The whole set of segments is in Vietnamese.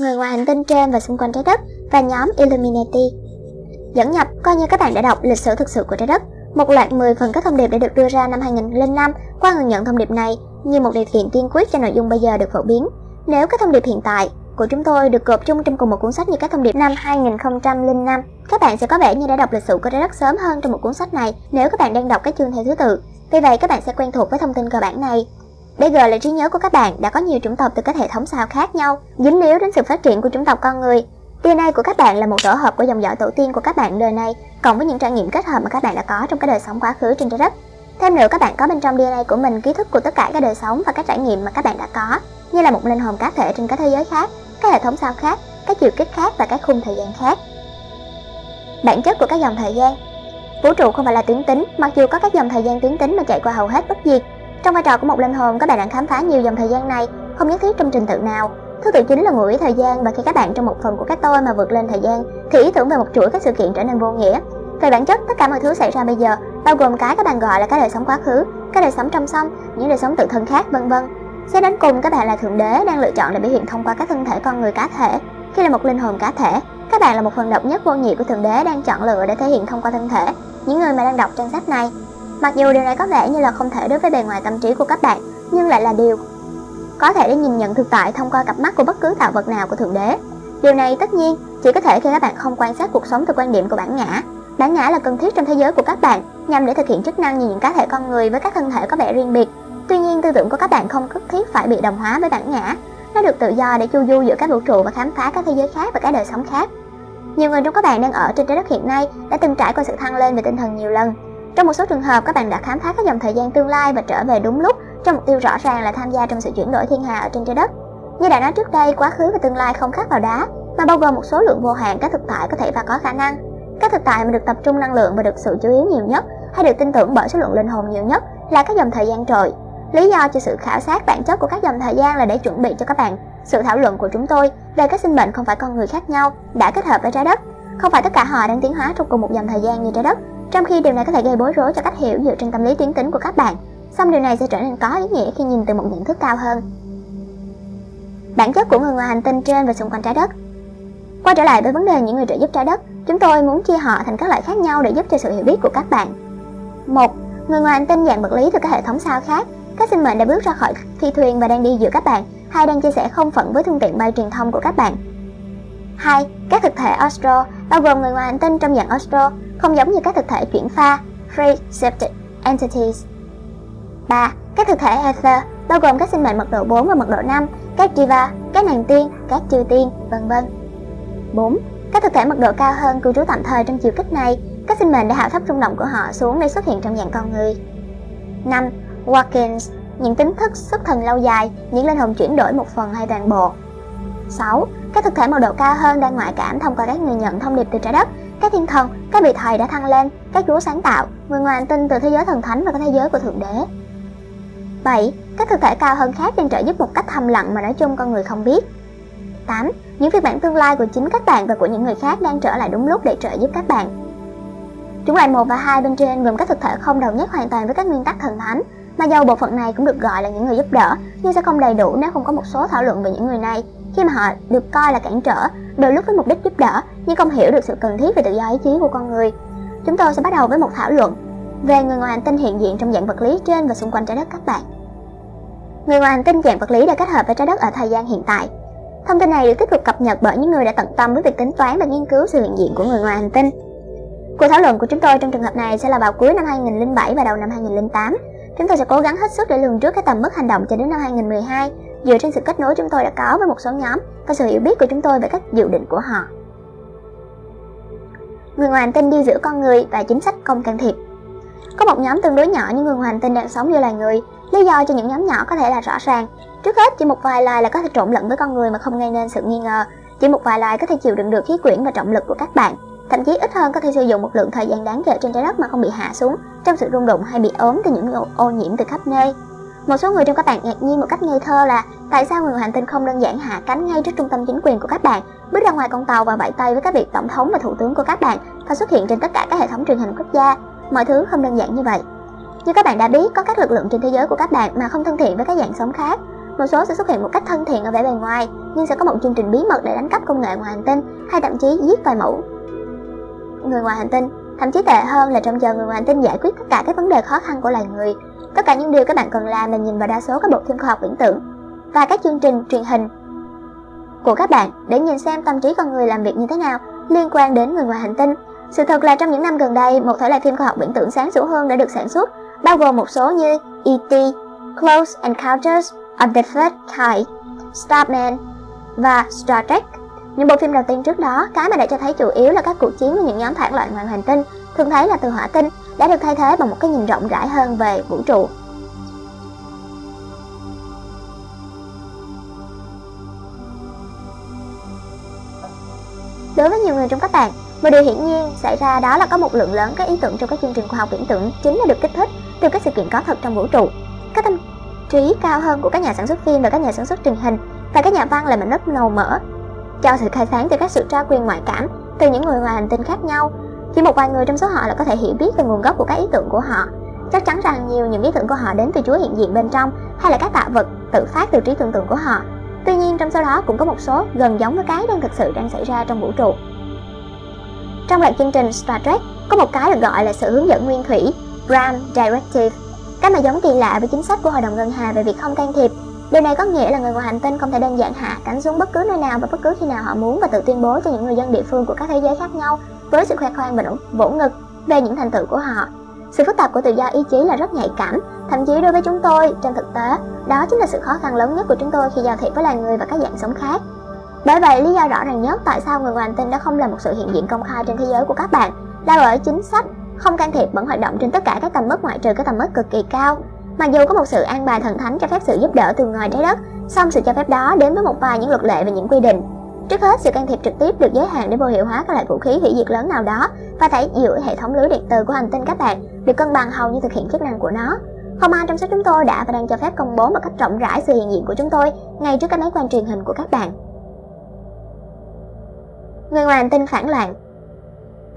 người ngoài hành tinh trên và xung quanh trái đất và nhóm Illuminati. Dẫn nhập coi như các bạn đã đọc lịch sử thực sự của trái đất. Một loạt 10 phần các thông điệp đã được đưa ra năm 2005 qua người nhận thông điệp này như một điều kiện tiên quyết cho nội dung bây giờ được phổ biến. Nếu các thông điệp hiện tại của chúng tôi được gộp chung trong cùng một cuốn sách như các thông điệp năm 2005, các bạn sẽ có vẻ như đã đọc lịch sử của trái đất sớm hơn trong một cuốn sách này nếu các bạn đang đọc các chương theo thứ tự. Vì vậy các bạn sẽ quen thuộc với thông tin cơ bản này. BG là trí nhớ của các bạn đã có nhiều chủng tộc từ các hệ thống sao khác nhau, dính líu đến sự phát triển của chủng tộc con người. DNA của các bạn là một tổ hợp của dòng dõi tổ tiên của các bạn đời này, cộng với những trải nghiệm kết hợp mà các bạn đã có trong cái đời sống quá khứ trên trái đất. Thêm nữa các bạn có bên trong DNA của mình ký thức của tất cả các đời sống và các trải nghiệm mà các bạn đã có, như là một linh hồn cá thể trên các thế giới khác, các hệ thống sao khác, các chiều kích khác và các khung thời gian khác. Bản chất của các dòng thời gian Vũ trụ không phải là tuyến tính, mặc dù có các dòng thời gian tuyến tính mà chạy qua hầu hết bất diệt. Trong vai trò của một linh hồn, các bạn đang khám phá nhiều dòng thời gian này, không nhất thiết trong trình tự nào. Thứ tự chính là ngụ ý thời gian và khi các bạn trong một phần của cái tôi mà vượt lên thời gian, thì ý tưởng về một chuỗi các sự kiện trở nên vô nghĩa. Về bản chất, tất cả mọi thứ xảy ra bây giờ, bao gồm cái các bạn gọi là cái đời sống quá khứ, cái đời sống trong sông, những đời sống tự thân khác, vân vân. Xét đến cùng, các bạn là thượng đế đang lựa chọn để biểu hiện thông qua các thân thể con người cá thể. Khi là một linh hồn cá thể, các bạn là một phần độc nhất vô nhị của thượng đế đang chọn lựa để thể hiện thông qua thân thể những người mà đang đọc trang sách này. Mặc dù điều này có vẻ như là không thể đối với bề ngoài tâm trí của các bạn, nhưng lại là điều có thể để nhìn nhận thực tại thông qua cặp mắt của bất cứ tạo vật nào của thượng đế. Điều này tất nhiên chỉ có thể khi các bạn không quan sát cuộc sống từ quan điểm của bản ngã. Bản ngã là cần thiết trong thế giới của các bạn nhằm để thực hiện chức năng như những cá thể con người với các thân thể có vẻ riêng biệt. Tuy nhiên, tư tưởng của các bạn không cấp thiết phải bị đồng hóa với bản ngã. Nó được tự do để chu du giữa các vũ trụ và khám phá các thế giới khác và các đời sống khác. Nhiều người trong các bạn đang ở trên trái đất hiện nay đã từng trải qua sự thăng lên về tinh thần nhiều lần. Trong một số trường hợp, các bạn đã khám phá các dòng thời gian tương lai và trở về đúng lúc trong mục tiêu rõ ràng là tham gia trong sự chuyển đổi thiên hà ở trên trái đất. Như đã nói trước đây, quá khứ và tương lai không khác vào đá, mà bao gồm một số lượng vô hạn các thực tại có thể và có khả năng. Các thực tại mà được tập trung năng lượng và được sự chú ý nhiều nhất hay được tin tưởng bởi số lượng linh hồn nhiều nhất là các dòng thời gian trội. Lý do cho sự khảo sát bản chất của các dòng thời gian là để chuẩn bị cho các bạn sự thảo luận của chúng tôi về các sinh mệnh không phải con người khác nhau đã kết hợp với trái đất. Không phải tất cả họ đang tiến hóa trong cùng một dòng thời gian như trái đất, trong khi điều này có thể gây bối rối cho cách hiểu dựa trên tâm lý tuyến tính của các bạn. Song điều này sẽ trở nên có ý nghĩa khi nhìn từ một nhận thức cao hơn. Bản chất của người ngoài hành tinh trên và xung quanh trái đất Quay trở lại với vấn đề những người trợ giúp trái đất, chúng tôi muốn chia họ thành các loại khác nhau để giúp cho sự hiểu biết của các bạn. Một, Người ngoài hành tinh dạng vật lý từ các hệ thống sao khác, các sinh mệnh đã bước ra khỏi phi thuyền và đang đi giữa các bạn hay đang chia sẻ không phận với phương tiện bay truyền thông của các bạn. 2. Các thực thể Astro, bao gồm người ngoài hành tinh trong dạng Astro, không giống như các thực thể chuyển pha, Free Septic Entities. 3. Các thực thể Ether, bao gồm các sinh mệnh mật độ 4 và mật độ 5, các Diva, các nàng tiên, các chư tiên, vân vân. 4. Các thực thể mật độ cao hơn cư trú tạm thời trong chiều kích này, các sinh mệnh đã hạ thấp rung động của họ xuống để xuất hiện trong dạng con người. 5. Walkins, những tính thức xuất thần lâu dài, những linh hồn chuyển đổi một phần hay toàn bộ. 6. Các thực thể mật độ cao hơn đang ngoại cảm thông qua các người nhận thông điệp từ trái đất, các thiên thần, các vị thầy đã thăng lên, các chúa sáng tạo, người ngoài hành tinh từ thế giới thần thánh và cái thế giới của thượng đế. 7. Các thực thể cao hơn khác đang trợ giúp một cách thầm lặng mà nói chung con người không biết. 8. Những phiên bản tương lai của chính các bạn và của những người khác đang trở lại đúng lúc để trợ giúp các bạn. Chúng loại 1 và 2 bên trên gồm các thực thể không đồng nhất hoàn toàn với các nguyên tắc thần thánh, mà dầu bộ phận này cũng được gọi là những người giúp đỡ, nhưng sẽ không đầy đủ nếu không có một số thảo luận về những người này, khi mà họ được coi là cản trở, đôi lúc với mục đích giúp đỡ, nhưng không hiểu được sự cần thiết về tự do ý chí của con người. Chúng tôi sẽ bắt đầu với một thảo luận về người ngoài hành tinh hiện diện trong dạng vật lý trên và xung quanh trái đất các bạn. Người ngoài hành tinh dạng vật lý đã kết hợp với trái đất ở thời gian hiện tại. Thông tin này được tiếp tục cập nhật bởi những người đã tận tâm với việc tính toán và nghiên cứu sự hiện diện của người ngoài hành tinh. Cuộc thảo luận của chúng tôi trong trường hợp này sẽ là vào cuối năm 2007 và đầu năm 2008 Chúng tôi sẽ cố gắng hết sức để lường trước cái tầm mức hành động cho đến năm 2012 dựa trên sự kết nối chúng tôi đã có với một số nhóm và sự hiểu biết của chúng tôi về các dự định của họ. Người ngoài hành tinh đi giữa con người và chính sách không can thiệp. Có một nhóm tương đối nhỏ những người ngoài hành tinh đang sống như loài người. Lý do cho những nhóm nhỏ có thể là rõ ràng. Trước hết, chỉ một vài loài là có thể trộn lẫn với con người mà không gây nên sự nghi ngờ. Chỉ một vài loài có thể chịu đựng được khí quyển và trọng lực của các bạn. Thậm chí ít hơn có thể sử dụng một lượng thời gian đáng kể trên trái đất mà không bị hạ xuống trong sự rung động hay bị ốm từ những ô nhiễm từ khắp nơi. Một số người trong các bạn ngạc nhiên một cách ngây thơ là tại sao người hành tinh không đơn giản hạ cánh ngay trước trung tâm chính quyền của các bạn, bước ra ngoài con tàu và vẫy tay với các vị tổng thống và thủ tướng của các bạn và xuất hiện trên tất cả các hệ thống truyền hình quốc gia. Mọi thứ không đơn giản như vậy. Như các bạn đã biết, có các lực lượng trên thế giới của các bạn mà không thân thiện với các dạng sống khác. Một số sẽ xuất hiện một cách thân thiện ở vẻ bề ngoài, nhưng sẽ có một chương trình bí mật để đánh cắp công nghệ ngoài hành tinh hay thậm chí giết vài mẫu người ngoài hành tinh. Thậm chí tệ hơn là trong giờ người ngoài hành tinh giải quyết tất cả các vấn đề khó khăn của loài người. Tất cả những điều các bạn cần làm là nhìn vào đa số các bộ phim khoa học viễn tưởng và các chương trình truyền hình của các bạn để nhìn xem tâm trí con người làm việc như thế nào liên quan đến người ngoài hành tinh. Sự thật là trong những năm gần đây, một thể loại phim khoa học viễn tưởng sáng sủa hơn đã được sản xuất, bao gồm một số như E.T., Close Encounters of the Third Kind, Starman và Star Trek. Những bộ phim đầu tiên trước đó, cái mà đã cho thấy chủ yếu là các cuộc chiến với những nhóm phản loạn ngoài hành tinh, thường thấy là từ hỏa tinh, đã được thay thế bằng một cái nhìn rộng rãi hơn về vũ trụ. Đối với nhiều người trong các bạn, một điều hiển nhiên xảy ra đó là có một lượng lớn các ý tưởng trong các chương trình khoa học viễn tưởng chính là được kích thích từ các sự kiện có thật trong vũ trụ. Các tâm trí cao hơn của các nhà sản xuất phim và các nhà sản xuất truyền hình và các nhà văn là mảnh đất màu mỡ cho sự khai sáng từ các sự trao quyền ngoại cảm từ những người ngoài hành tinh khác nhau. Chỉ một vài người trong số họ là có thể hiểu biết về nguồn gốc của các ý tưởng của họ. Chắc chắn rằng nhiều những ý tưởng của họ đến từ Chúa hiện diện bên trong hay là các tạo vật tự phát từ trí tưởng tượng của họ. Tuy nhiên trong số đó cũng có một số gần giống với cái đang thực sự đang xảy ra trong vũ trụ. Trong loạt chương trình Star Trek có một cái được gọi là sự hướng dẫn nguyên thủy Brown Directive, cái mà giống kỳ lạ với chính sách của Hội đồng Ngân Hà về việc không can thiệp Điều này có nghĩa là người ngoài hành tinh không thể đơn giản hạ cánh xuống bất cứ nơi nào và bất cứ khi nào họ muốn và tự tuyên bố cho những người dân địa phương của các thế giới khác nhau với sự khoe khoang và vỗ ngực về những thành tựu của họ. Sự phức tạp của tự do ý chí là rất nhạy cảm, thậm chí đối với chúng tôi, trên thực tế, đó chính là sự khó khăn lớn nhất của chúng tôi khi giao thiệp với loài người và các dạng sống khác. Bởi vậy, lý do rõ ràng nhất tại sao người ngoài hành tinh đã không là một sự hiện diện công khai trên thế giới của các bạn là bởi chính sách không can thiệp vẫn hoạt động trên tất cả các tầm mức ngoại trừ các tầm mức cực kỳ cao Mặc dù có một sự an bài thần thánh cho phép sự giúp đỡ từ ngoài trái đất, song sự cho phép đó đến với một vài những luật lệ và những quy định. Trước hết, sự can thiệp trực tiếp được giới hạn để vô hiệu hóa các loại vũ khí hủy diệt lớn nào đó và thể giữa hệ thống lưới điện từ của hành tinh các bạn được cân bằng hầu như thực hiện chức năng của nó. Không ai trong số chúng tôi đã và đang cho phép công bố một cách rộng rãi sự hiện diện của chúng tôi ngay trước các máy quan truyền hình của các bạn. Người ngoài hành tinh phản loạn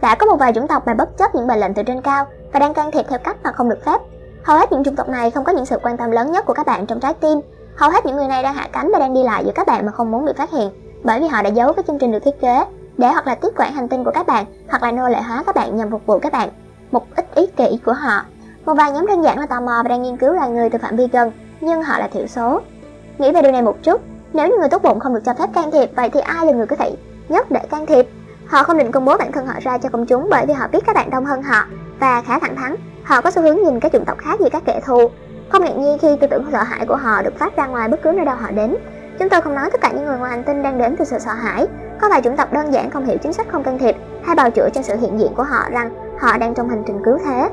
Đã có một vài chủng tộc mà bất chấp những mệnh lệnh từ trên cao và đang can thiệp theo cách mà không được phép Hầu hết những chủng tộc này không có những sự quan tâm lớn nhất của các bạn trong trái tim. Hầu hết những người này đang hạ cánh và đang đi lại giữa các bạn mà không muốn bị phát hiện, bởi vì họ đã giấu cái chương trình được thiết kế để hoặc là tiếp quản hành tinh của các bạn, hoặc là nô lệ hóa các bạn nhằm phục vụ các bạn. Một ít ý kỷ của họ. Một vài nhóm đơn giản là tò mò và đang nghiên cứu loài người từ phạm vi gần, nhưng họ là thiểu số. Nghĩ về điều này một chút, nếu như người tốt bụng không được cho phép can thiệp, vậy thì ai là người có thể nhất để can thiệp? Họ không định công bố bản thân họ ra cho công chúng bởi vì họ biết các bạn đông hơn họ và khá thẳng thắn Họ có xu hướng nhìn các chủng tộc khác như các kẻ thù. Không ngạc nhiên khi tư tưởng sợ hãi của họ được phát ra ngoài bất cứ nơi đâu họ đến. Chúng tôi không nói tất cả những người ngoài hành tinh đang đến từ sự sợ hãi. Có vài chủng tộc đơn giản không hiểu chính sách không can thiệp hay bào chữa cho sự hiện diện của họ rằng họ đang trong hành trình cứu thế.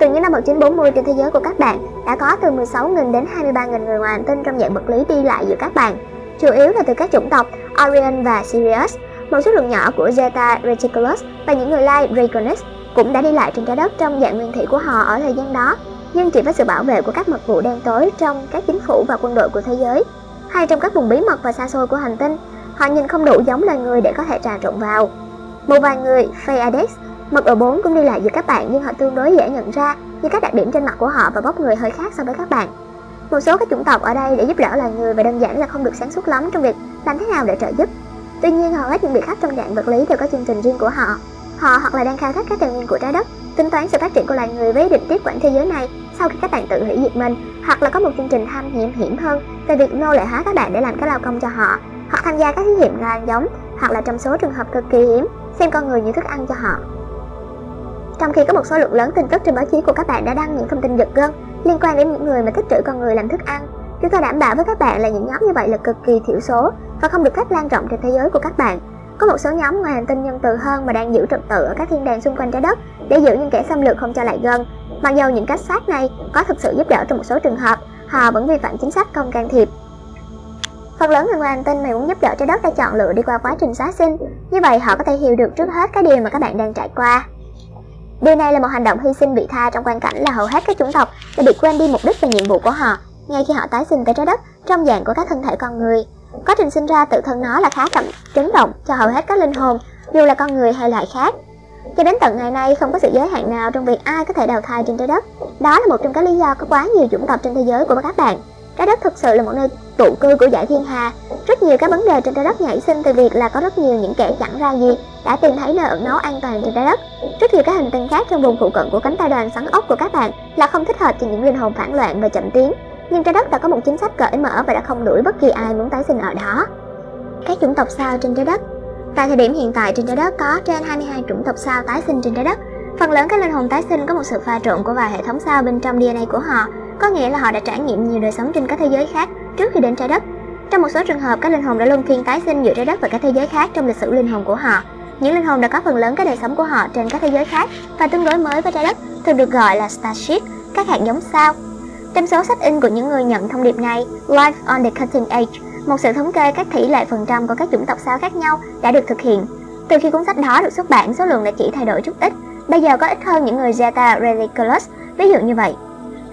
Từ những năm 1940 trên thế giới của các bạn đã có từ 16.000 đến 23.000 người ngoài hành tinh trong dạng vật lý đi lại giữa các bạn, chủ yếu là từ các chủng tộc Orion và Sirius, một số lượng nhỏ của Zeta Reticulus và những người lai Draconis cũng đã đi lại trên trái đất trong dạng nguyên thủy của họ ở thời gian đó, nhưng chỉ với sự bảo vệ của các mật vụ đen tối trong các chính phủ và quân đội của thế giới, hay trong các vùng bí mật và xa xôi của hành tinh, họ nhìn không đủ giống loài người để có thể trà trộn vào. Một vài người, Phaedex mật ở bốn cũng đi lại giữa các bạn nhưng họ tương đối dễ nhận ra như các đặc điểm trên mặt của họ và vóc người hơi khác so với các bạn. Một số các chủng tộc ở đây để giúp đỡ loài người và đơn giản là không được sáng suốt lắm trong việc làm thế nào để trợ giúp. Tuy nhiên hầu hết những vị khách trong dạng vật lý đều có chương trình riêng của họ Họ hoặc là đang khai thác các tài nguyên của trái đất, tính toán sự phát triển của loài người với ý định tiếp quản thế giới này sau khi các bạn tự hủy diệt mình, hoặc là có một chương trình tham hiểm hiểm hơn về việc nô lệ hóa các bạn để làm cái lao công cho họ, hoặc tham gia các thí nghiệm gan giống, hoặc là trong số trường hợp cực kỳ hiếm, xem con người như thức ăn cho họ. Trong khi có một số lượng lớn tin tức trên báo chí của các bạn đã đăng những thông tin giật gân liên quan đến những người mà tích trữ con người làm thức ăn, chúng tôi đảm bảo với các bạn là những nhóm như vậy là cực kỳ thiểu số và không được phép lan rộng trên thế giới của các bạn có một số nhóm ngoài hành tinh nhân từ hơn mà đang giữ trật tự ở các thiên đàng xung quanh trái đất để giữ những kẻ xâm lược không cho lại gần. Mặc dù những cách sát này có thực sự giúp đỡ trong một số trường hợp, họ vẫn vi phạm chính sách không can thiệp. Phần lớn người ngoài hành tinh mà muốn giúp đỡ trái đất đã chọn lựa đi qua quá trình xóa sinh, như vậy họ có thể hiểu được trước hết cái điều mà các bạn đang trải qua. Điều này là một hành động hy sinh vị tha trong quan cảnh là hầu hết các chủng tộc đã bị quên đi mục đích và nhiệm vụ của họ ngay khi họ tái sinh tới trái đất trong dạng của các thân thể con người. Quá trình sinh ra tự thân nó là khá cảm chấn động cho hầu hết các linh hồn, dù là con người hay loại khác. Cho đến tận ngày nay không có sự giới hạn nào trong việc ai có thể đào thai trên trái đất. Đó là một trong các lý do có quá nhiều chủng tộc trên thế giới của các bạn. Trái đất thực sự là một nơi tụ cư của giải thiên hà. Rất nhiều các vấn đề trên trái đất nảy sinh từ việc là có rất nhiều những kẻ chẳng ra gì đã tìm thấy nơi ẩn náu an toàn trên trái đất. Rất nhiều các hành tinh khác trong vùng phụ cận của cánh tay đoàn xoắn ốc của các bạn là không thích hợp cho những linh hồn phản loạn và chậm tiến. Nhưng trái đất đã có một chính sách cởi mở và đã không đuổi bất kỳ ai muốn tái sinh ở đó. Các chủng tộc sao trên trái đất Tại thời điểm hiện tại trên trái đất có trên 22 chủng tộc sao tái sinh trên trái đất. Phần lớn các linh hồn tái sinh có một sự pha trộn của vài hệ thống sao bên trong DNA của họ, có nghĩa là họ đã trải nghiệm nhiều đời sống trên các thế giới khác trước khi đến trái đất. Trong một số trường hợp, các linh hồn đã luân phiên tái sinh giữa trái đất và các thế giới khác trong lịch sử linh hồn của họ. Những linh hồn đã có phần lớn các đời sống của họ trên các thế giới khác và tương đối mới với trái đất, thường được gọi là starship, các hạt giống sao. Trong số sách in của những người nhận thông điệp này, Life on the Cutting Edge, một sự thống kê các tỷ lệ phần trăm của các chủng tộc sao khác nhau đã được thực hiện. Từ khi cuốn sách đó được xuất bản, số lượng đã chỉ thay đổi chút ít. Bây giờ có ít hơn những người Zeta Reliculus, ví dụ như vậy.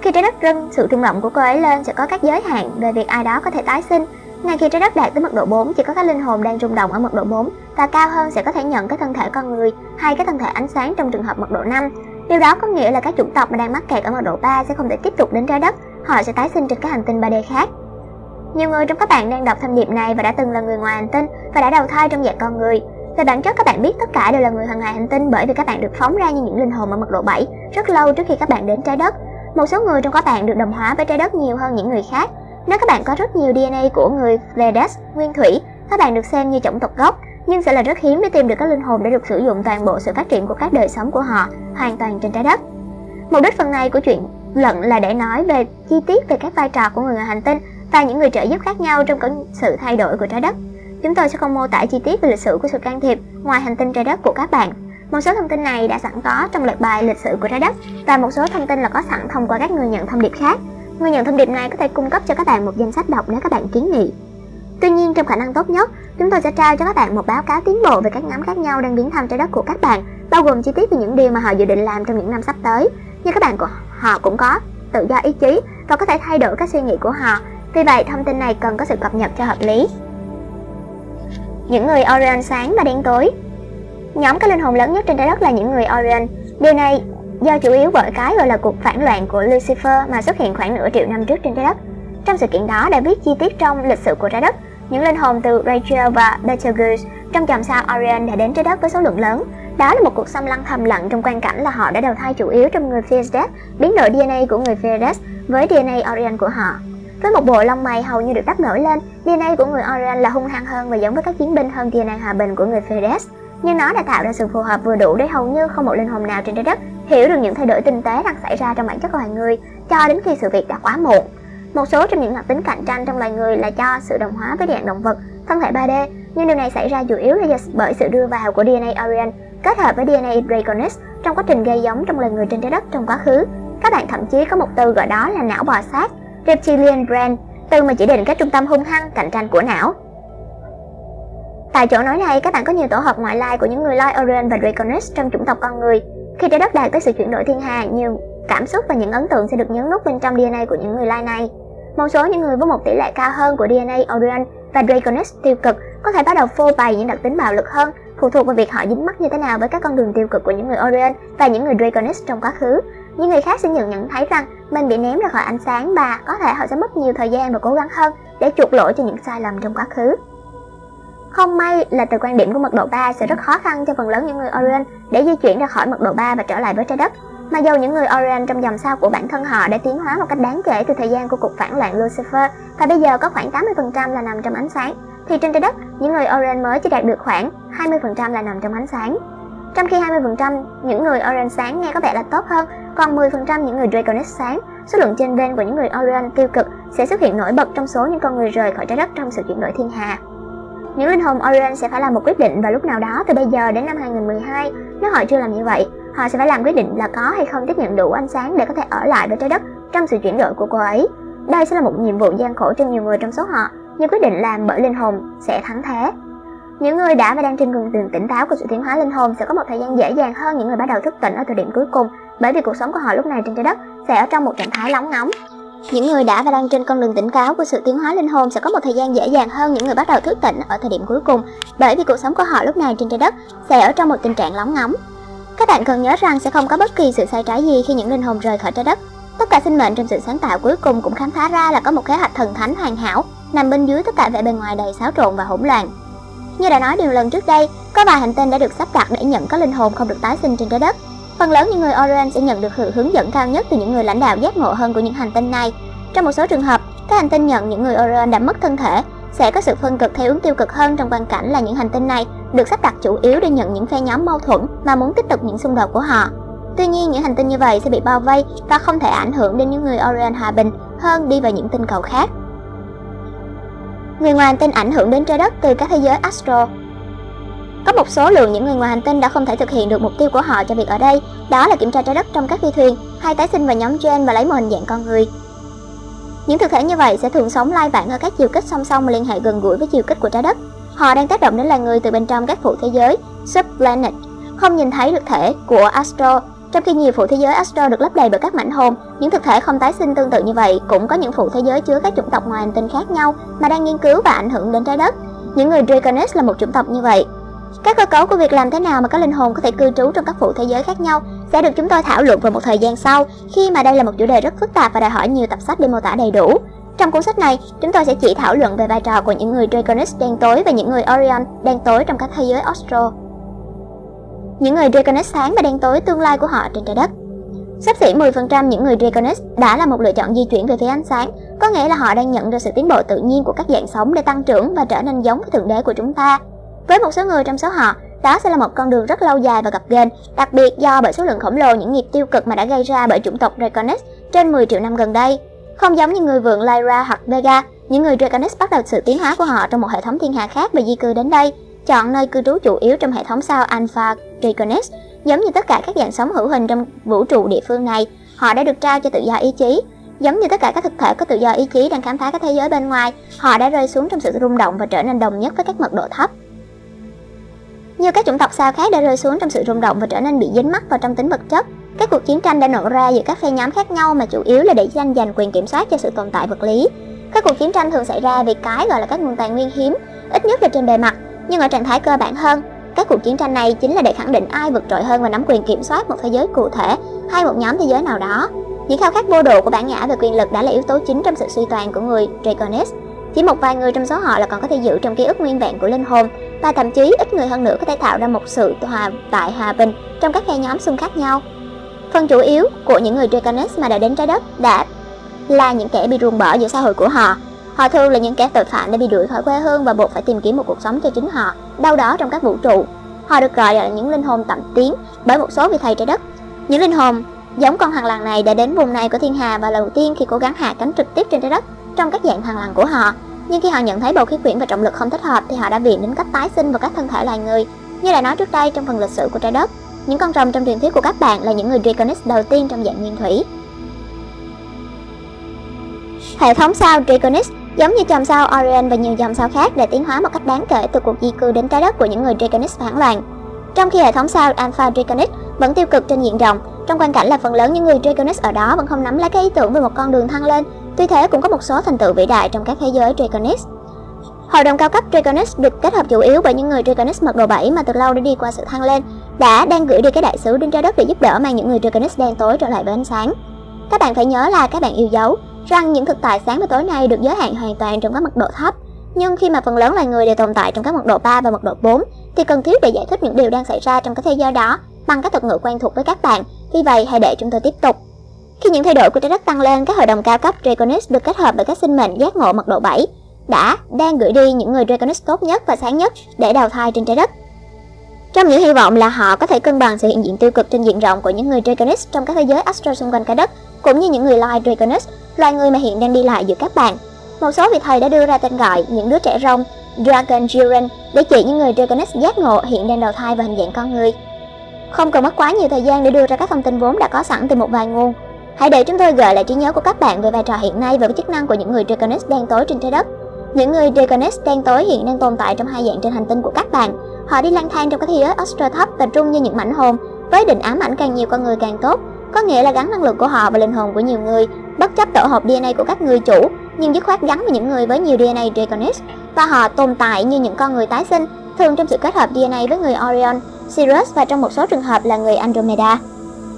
Khi trái đất rung, sự rung động của cô ấy lên sẽ có các giới hạn về việc ai đó có thể tái sinh. Ngay khi trái đất đạt tới mật độ 4, chỉ có các linh hồn đang rung động ở mật độ 4 và cao hơn sẽ có thể nhận cái thân thể con người hay cái thân thể ánh sáng trong trường hợp mật độ 5. Điều đó có nghĩa là các chủng tộc mà đang mắc kẹt ở mật độ 3 sẽ không thể tiếp tục đến trái đất, họ sẽ tái sinh trên các hành tinh 3D khác. Nhiều người trong các bạn đang đọc thông điệp này và đã từng là người ngoài hành tinh và đã đầu thai trong dạng con người. Về bản chất các bạn biết tất cả đều là người ngoài hành tinh bởi vì các bạn được phóng ra như những linh hồn ở mật độ 7 rất lâu trước khi các bạn đến trái đất. Một số người trong các bạn được đồng hóa với trái đất nhiều hơn những người khác. Nếu các bạn có rất nhiều DNA của người Vedas, nguyên thủy, các bạn được xem như chủng tộc gốc, nhưng sẽ là rất hiếm để tìm được các linh hồn để được sử dụng toàn bộ sự phát triển của các đời sống của họ, hoàn toàn trên trái đất. Mục đích phần này của chuyện lận là để nói về chi tiết về các vai trò của người ngoài hành tinh và những người trợ giúp khác nhau trong các sự thay đổi của trái đất. Chúng tôi sẽ không mô tả chi tiết về lịch sử của sự can thiệp ngoài hành tinh trái đất của các bạn. Một số thông tin này đã sẵn có trong loạt bài lịch sử của trái đất và một số thông tin là có sẵn thông qua các người nhận thông điệp khác. Người nhận thông điệp này có thể cung cấp cho các bạn một danh sách đọc nếu các bạn kiến nghị. Tuy nhiên, trong khả năng tốt nhất, chúng tôi sẽ trao cho các bạn một báo cáo tiến bộ về các nhóm khác nhau đang biến thăm trái đất của các bạn, bao gồm chi tiết về những điều mà họ dự định làm trong những năm sắp tới. Nhưng các bạn của họ cũng có tự do ý chí và có thể thay đổi các suy nghĩ của họ vì vậy, thông tin này cần có sự cập nhật cho hợp lý. Những người Orion sáng và đen tối Nhóm các linh hồn lớn nhất trên trái đất là những người Orion. Điều này do chủ yếu bởi cái gọi là cuộc phản loạn của Lucifer mà xuất hiện khoảng nửa triệu năm trước trên trái đất. Trong sự kiện đó đã viết chi tiết trong lịch sử của trái đất, những linh hồn từ Rachel và Betelgeuse trong chòm sao Orion đã đến trái đất với số lượng lớn. Đó là một cuộc xâm lăng thầm lặng trong quan cảnh là họ đã đầu thai chủ yếu trong người Phaedes, biến đổi DNA của người Phaedes với DNA Orion của họ. Với một bộ lông mày hầu như được đắp nổi lên, DNA của người Orion là hung hăng hơn và giống với các chiến binh hơn DNA hòa bình của người Phaedes. Nhưng nó đã tạo ra sự phù hợp vừa đủ để hầu như không một linh hồn nào trên trái đất hiểu được những thay đổi tinh tế đang xảy ra trong bản chất loài người cho đến khi sự việc đã quá muộn. Một số trong những đặc tính cạnh tranh trong loài người là cho sự đồng hóa với dạng động vật, thân thể 3D, nhưng điều này xảy ra chủ yếu là bởi sự đưa vào của DNA Orion kết hợp với DNA Draconis trong quá trình gây giống trong loài người trên trái đất trong quá khứ. Các bạn thậm chí có một từ gọi đó là não bò sát, Reptilian Brain, từ mà chỉ định các trung tâm hung hăng cạnh tranh của não. Tại chỗ nói này, các bạn có nhiều tổ hợp ngoại lai của những người loài Orion và Draconis trong chủng tộc con người. Khi trái đất đạt tới sự chuyển đổi thiên hà, nhiều cảm xúc và những ấn tượng sẽ được nhấn nút bên trong DNA của những người like này. Một số những người với một tỷ lệ cao hơn của DNA Orion và Draconis tiêu cực có thể bắt đầu phô bày những đặc tính bạo lực hơn, phụ thuộc vào việc họ dính mắc như thế nào với các con đường tiêu cực của những người Orion và những người Draconis trong quá khứ. Những người khác sẽ nhận nhận thấy rằng mình bị ném ra khỏi ánh sáng và có thể họ sẽ mất nhiều thời gian và cố gắng hơn để chuộc lỗi cho những sai lầm trong quá khứ. Không may là từ quan điểm của mật độ 3 sẽ rất khó khăn cho phần lớn những người Orion để di chuyển ra khỏi mật độ 3 và trở lại với trái đất. Mà dù những người Orion trong dòng sao của bản thân họ đã tiến hóa một cách đáng kể từ thời gian của cuộc phản loạn Lucifer và bây giờ có khoảng 80% là nằm trong ánh sáng, thì trên trái đất, những người Orion mới chỉ đạt được khoảng 20% là nằm trong ánh sáng. Trong khi 20% những người Orion sáng nghe có vẻ là tốt hơn, còn 10% những người Draconis sáng, số lượng trên bên của những người Orion tiêu cực sẽ xuất hiện nổi bật trong số những con người rời khỏi trái đất trong sự chuyển đổi thiên hà. Những linh hồn Orion sẽ phải làm một quyết định vào lúc nào đó từ bây giờ đến năm 2012. Nếu họ chưa làm như vậy, họ sẽ phải làm quyết định là có hay không tiếp nhận đủ ánh sáng để có thể ở lại với trái đất trong sự chuyển đổi của cô ấy. Đây sẽ là một nhiệm vụ gian khổ cho nhiều người trong số họ, nhưng quyết định làm bởi linh hồn sẽ thắng thế. Những người đã và đang trên con đường tỉnh táo của sự tiến hóa linh hồn sẽ có một thời gian dễ dàng hơn những người bắt đầu thức tỉnh ở thời điểm cuối cùng, bởi vì cuộc sống của họ lúc này trên trái đất sẽ ở trong một trạng thái nóng ngóng Những người đã và đang trên con đường tỉnh táo của sự tiến hóa linh hồn sẽ có một thời gian dễ dàng hơn những người bắt đầu thức tỉnh ở thời điểm cuối cùng, bởi vì cuộc sống của họ lúc này trên trái đất sẽ ở trong một tình trạng nóng ngóng. Các bạn cần nhớ rằng sẽ không có bất kỳ sự sai trái gì khi những linh hồn rời khỏi trái đất. Tất cả sinh mệnh trong sự sáng tạo cuối cùng cũng khám phá ra là có một kế hoạch thần thánh hoàn hảo nằm bên dưới tất cả vẻ bề ngoài đầy xáo trộn và hỗn loạn. Như đã nói điều lần trước đây, có vài hành tinh đã được sắp đặt để nhận các linh hồn không được tái sinh trên trái đất. Phần lớn những người Orion sẽ nhận được sự hướng dẫn cao nhất từ những người lãnh đạo giác ngộ hơn của những hành tinh này. Trong một số trường hợp, các hành tinh nhận những người Orion đã mất thân thể sẽ có sự phân cực theo hướng tiêu cực hơn trong quan cảnh là những hành tinh này được sắp đặt chủ yếu để nhận những phe nhóm mâu thuẫn mà muốn tiếp tục những xung đột của họ. Tuy nhiên, những hành tinh như vậy sẽ bị bao vây và không thể ảnh hưởng đến những người Orion hòa bình hơn đi vào những tinh cầu khác. Người ngoài hành tinh ảnh hưởng đến trái đất từ các thế giới astro. Có một số lượng những người ngoài hành tinh đã không thể thực hiện được mục tiêu của họ cho việc ở đây, đó là kiểm tra trái đất trong các phi thuyền hay tái sinh vào nhóm gen và lấy một hình dạng con người. Những thực thể như vậy sẽ thường sống lai vãng ở các chiều kích song song liên hệ gần gũi với chiều kích của trái đất. Họ đang tác động đến loài người từ bên trong các phụ thế giới, subplanet, không nhìn thấy được thể của Astro. Trong khi nhiều phụ thế giới Astro được lấp đầy bởi các mảnh hồn, những thực thể không tái sinh tương tự như vậy cũng có những phụ thế giới chứa các chủng tộc ngoài hành tinh khác nhau mà đang nghiên cứu và ảnh hưởng đến trái đất. Những người Draconis là một chủng tộc như vậy. Các cơ cấu của việc làm thế nào mà các linh hồn có thể cư trú trong các phụ thế giới khác nhau sẽ được chúng tôi thảo luận vào một thời gian sau, khi mà đây là một chủ đề rất phức tạp và đòi hỏi nhiều tập sách để mô tả đầy đủ. Trong cuốn sách này, chúng tôi sẽ chỉ thảo luận về vai trò của những người Draconis đen tối và những người Orion đen tối trong các thế giới Austro. Những người Draconis sáng và đen tối tương lai của họ trên trái đất. Sắp xỉ 10% những người Draconis đã là một lựa chọn di chuyển về phía ánh sáng, có nghĩa là họ đang nhận được sự tiến bộ tự nhiên của các dạng sống để tăng trưởng và trở nên giống với thượng đế của chúng ta. Với một số người trong số họ, đó sẽ là một con đường rất lâu dài và gập ghềnh, đặc biệt do bởi số lượng khổng lồ những nghiệp tiêu cực mà đã gây ra bởi chủng tộc Draconis trên 10 triệu năm gần đây. Không giống như người vượn Lyra hoặc Vega, những người Draconis bắt đầu sự tiến hóa của họ trong một hệ thống thiên hà khác và di cư đến đây, chọn nơi cư trú chủ yếu trong hệ thống sao Alpha Draconis. Giống như tất cả các dạng sống hữu hình trong vũ trụ địa phương này, họ đã được trao cho tự do ý chí. Giống như tất cả các thực thể có tự do ý chí đang khám phá các thế giới bên ngoài, họ đã rơi xuống trong sự rung động và trở nên đồng nhất với các mật độ thấp. Như các chủng tộc sao khác đã rơi xuống trong sự rung động và trở nên bị dính mắc vào trong tính vật chất, các cuộc chiến tranh đã nổ ra giữa các phe nhóm khác nhau mà chủ yếu là để tranh giành quyền kiểm soát cho sự tồn tại vật lý. Các cuộc chiến tranh thường xảy ra vì cái gọi là các nguồn tài nguyên hiếm, ít nhất là trên bề mặt, nhưng ở trạng thái cơ bản hơn. Các cuộc chiến tranh này chính là để khẳng định ai vượt trội hơn và nắm quyền kiểm soát một thế giới cụ thể hay một nhóm thế giới nào đó. Những khao khát vô độ của bản ngã về quyền lực đã là yếu tố chính trong sự suy toàn của người Draconis. Chỉ một vài người trong số họ là còn có thể giữ trong ký ức nguyên vẹn của linh hồn và thậm chí ít người hơn nữa có thể tạo ra một sự hòa tại hòa bình trong các phe nhóm xung khác nhau. Phần chủ yếu của những người Draconis mà đã đến trái đất đã là những kẻ bị ruồng bỏ giữa xã hội của họ. Họ thường là những kẻ tội phạm đã bị đuổi khỏi quê hương và buộc phải tìm kiếm một cuộc sống cho chính họ, đâu đó trong các vũ trụ. Họ được gọi là những linh hồn tạm tiến bởi một số vị thầy trái đất. Những linh hồn giống con hàng làng này đã đến vùng này của thiên hà và lần đầu tiên khi cố gắng hạ cánh trực tiếp trên trái đất trong các dạng hàng lằn của họ. Nhưng khi họ nhận thấy bầu khí quyển và trọng lực không thích hợp thì họ đã viện đến cách tái sinh vào các thân thể loài người. Như đã nói trước đây trong phần lịch sử của trái đất, những con rồng trong truyền thuyết của các bạn là những người Draconis đầu tiên trong dạng nguyên thủy. Hệ thống sao Draconis giống như chòm sao Orion và nhiều dòng sao khác để tiến hóa một cách đáng kể từ cuộc di cư đến trái đất của những người Draconis phản loạn. Trong khi hệ thống sao Alpha Draconis vẫn tiêu cực trên diện rộng, trong quan cảnh là phần lớn những người Draconis ở đó vẫn không nắm lấy cái ý tưởng về một con đường thăng lên, tuy thế cũng có một số thành tựu vĩ đại trong các thế giới Draconis. Hội đồng cao cấp Draconis được kết hợp chủ yếu bởi những người Draconis mật độ 7 mà từ lâu đã đi qua sự thăng lên, đã đang gửi đi cái đại sứ đến trái đất để giúp đỡ mang những người Draconis đen tối trở lại với ánh sáng. Các bạn phải nhớ là các bạn yêu dấu rằng những thực tại sáng và tối nay được giới hạn hoàn toàn trong các mật độ thấp. Nhưng khi mà phần lớn loài người đều tồn tại trong các mật độ 3 và mật độ 4 thì cần thiết để giải thích những điều đang xảy ra trong cái thế giới đó bằng các thuật ngữ quen thuộc với các bạn. Vì vậy, hãy để chúng tôi tiếp tục. Khi những thay đổi của trái đất tăng lên, các hội đồng cao cấp Draconis được kết hợp bởi các sinh mệnh giác ngộ mật độ 7 đã đang gửi đi những người Draconis tốt nhất và sáng nhất để đào thai trên trái đất. Trong những hy vọng là họ có thể cân bằng sự hiện diện tiêu cực trên diện rộng của những người Draconis trong các thế giới astro xung quanh trái đất, cũng như những người loài Draconis, loài người mà hiện đang đi lại giữa các bạn. Một số vị thầy đã đưa ra tên gọi những đứa trẻ rồng Dragon Children để chỉ những người Draconis giác ngộ hiện đang đầu thai và hình dạng con người. Không cần mất quá nhiều thời gian để đưa ra các thông tin vốn đã có sẵn từ một vài nguồn. Hãy để chúng tôi gợi lại trí nhớ của các bạn về vai trò hiện nay và chức năng của những người Draconis đen tối trên trái đất. Những người Draconis đen tối hiện đang tồn tại trong hai dạng trên hành tinh của các bạn. Họ đi lang thang trong các thế giới astral thấp tập trung như những mảnh hồn, với định ám ảnh càng nhiều con người càng tốt, có nghĩa là gắn năng lượng của họ và linh hồn của nhiều người, bất chấp tổ hợp DNA của các người chủ, nhưng dứt khoát gắn với những người với nhiều DNA Draconis, và họ tồn tại như những con người tái sinh, thường trong sự kết hợp DNA với người Orion, Sirius và trong một số trường hợp là người Andromeda.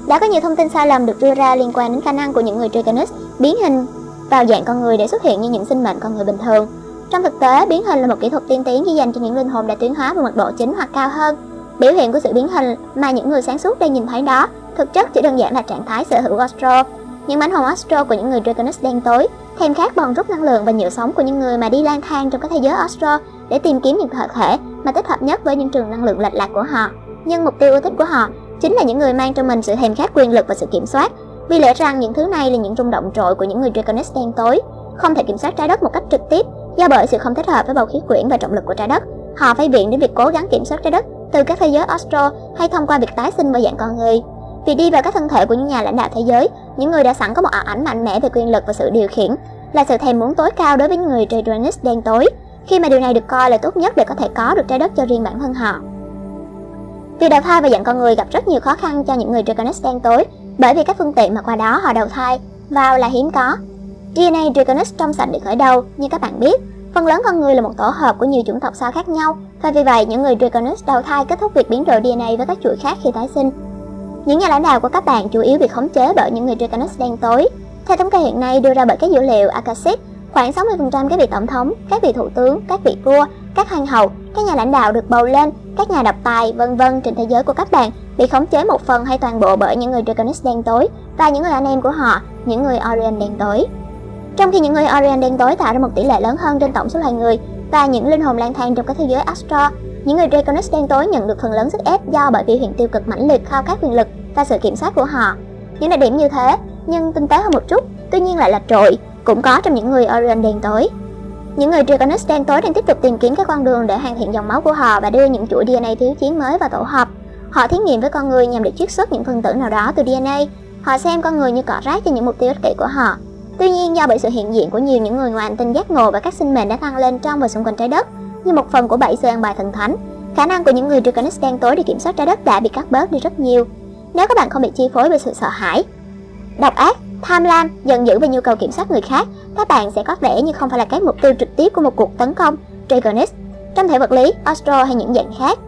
Đã có nhiều thông tin sai lầm được đưa ra liên quan đến khả năng của những người Draconis biến hình vào dạng con người để xuất hiện như những sinh mệnh con người bình thường. Trong thực tế, biến hình là một kỹ thuật tiên tiến chỉ dành cho những linh hồn đã tiến hóa vào mật độ chính hoặc cao hơn. Biểu hiện của sự biến hình mà những người sáng suốt đang nhìn thấy đó, thực chất chỉ đơn giản là trạng thái sở hữu Astro. Những mảnh hồn Astro của những người Draconis đen tối, thèm khát bòn rút năng lượng và nhựa sống của những người mà đi lang thang trong các thế giới Astro để tìm kiếm những thể thể mà thích hợp nhất với những trường năng lượng lệch lạc của họ. Nhưng mục tiêu ưa thích của họ chính là những người mang trong mình sự thèm khát quyền lực và sự kiểm soát. Vì lẽ rằng những thứ này là những rung động trội của những người Draconis đen tối, không thể kiểm soát trái đất một cách trực tiếp do bởi sự không thích hợp với bầu khí quyển và trọng lực của trái đất. Họ phải viện đến việc cố gắng kiểm soát trái đất từ các thế giới Astro hay thông qua việc tái sinh vào dạng con người. Vì đi vào các thân thể của những nhà lãnh đạo thế giới, những người đã sẵn có một ảo ảnh mạnh mẽ về quyền lực và sự điều khiển, là sự thèm muốn tối cao đối với những người Draconis đen tối, khi mà điều này được coi là tốt nhất để có thể có được trái đất cho riêng bản thân họ. Việc đầu thai và dạng con người gặp rất nhiều khó khăn cho những người Draconis đen tối, bởi vì các phương tiện mà qua đó họ đầu thai vào là hiếm có. DNA Draconis trong sạch được khởi đầu, như các bạn biết, phần lớn con người là một tổ hợp của nhiều chủng tộc sao khác nhau, và vì vậy những người Draconis đầu thai kết thúc việc biến đổi DNA với các chuỗi khác khi tái sinh. Những nhà lãnh đạo của các bạn chủ yếu bị khống chế bởi những người Draconis đen tối. Theo thống kê hiện nay đưa ra bởi các dữ liệu Akashic, khoảng 60% các vị tổng thống, các vị thủ tướng, các vị vua, các hoàng hậu, các nhà lãnh đạo được bầu lên, các nhà độc tài, vân vân trên thế giới của các bạn bị khống chế một phần hay toàn bộ bởi những người Draconis đen tối và những người anh em của họ, những người Orion đen tối. Trong khi những người Orion đen tối tạo ra một tỷ lệ lớn hơn trên tổng số loài người và những linh hồn lang thang trong các thế giới Astro, những người Draconis đen tối nhận được phần lớn sức ép do bởi biểu hiện tiêu cực mãnh liệt khao khát quyền lực và sự kiểm soát của họ. Những đặc điểm như thế, nhưng tinh tế hơn một chút, tuy nhiên lại là trội, cũng có trong những người Orion đen tối. Những người Draconis đen tối đang tiếp tục tìm kiếm các con đường để hoàn thiện dòng máu của họ và đưa những chuỗi DNA thiếu chiến mới vào tổ hợp. Họ thí nghiệm với con người nhằm để chiết xuất những phân tử nào đó từ DNA. Họ xem con người như cỏ rác cho những mục tiêu ích kỷ của họ. Tuy nhiên do bởi sự hiện diện của nhiều những người ngoài hành tinh giác ngộ và các sinh mệnh đã tăng lên trong và xung quanh trái đất, như một phần của bảy sự an bài thần thánh, khả năng của những người Draconis đen tối để kiểm soát trái đất đã bị cắt bớt đi rất nhiều. Nếu các bạn không bị chi phối bởi sự sợ hãi, độc ác, tham lam, giận dữ và nhu cầu kiểm soát người khác, các bạn sẽ có vẻ như không phải là cái mục tiêu trực tiếp của một cuộc tấn công Draconis trong thể vật lý, Astro hay những dạng khác.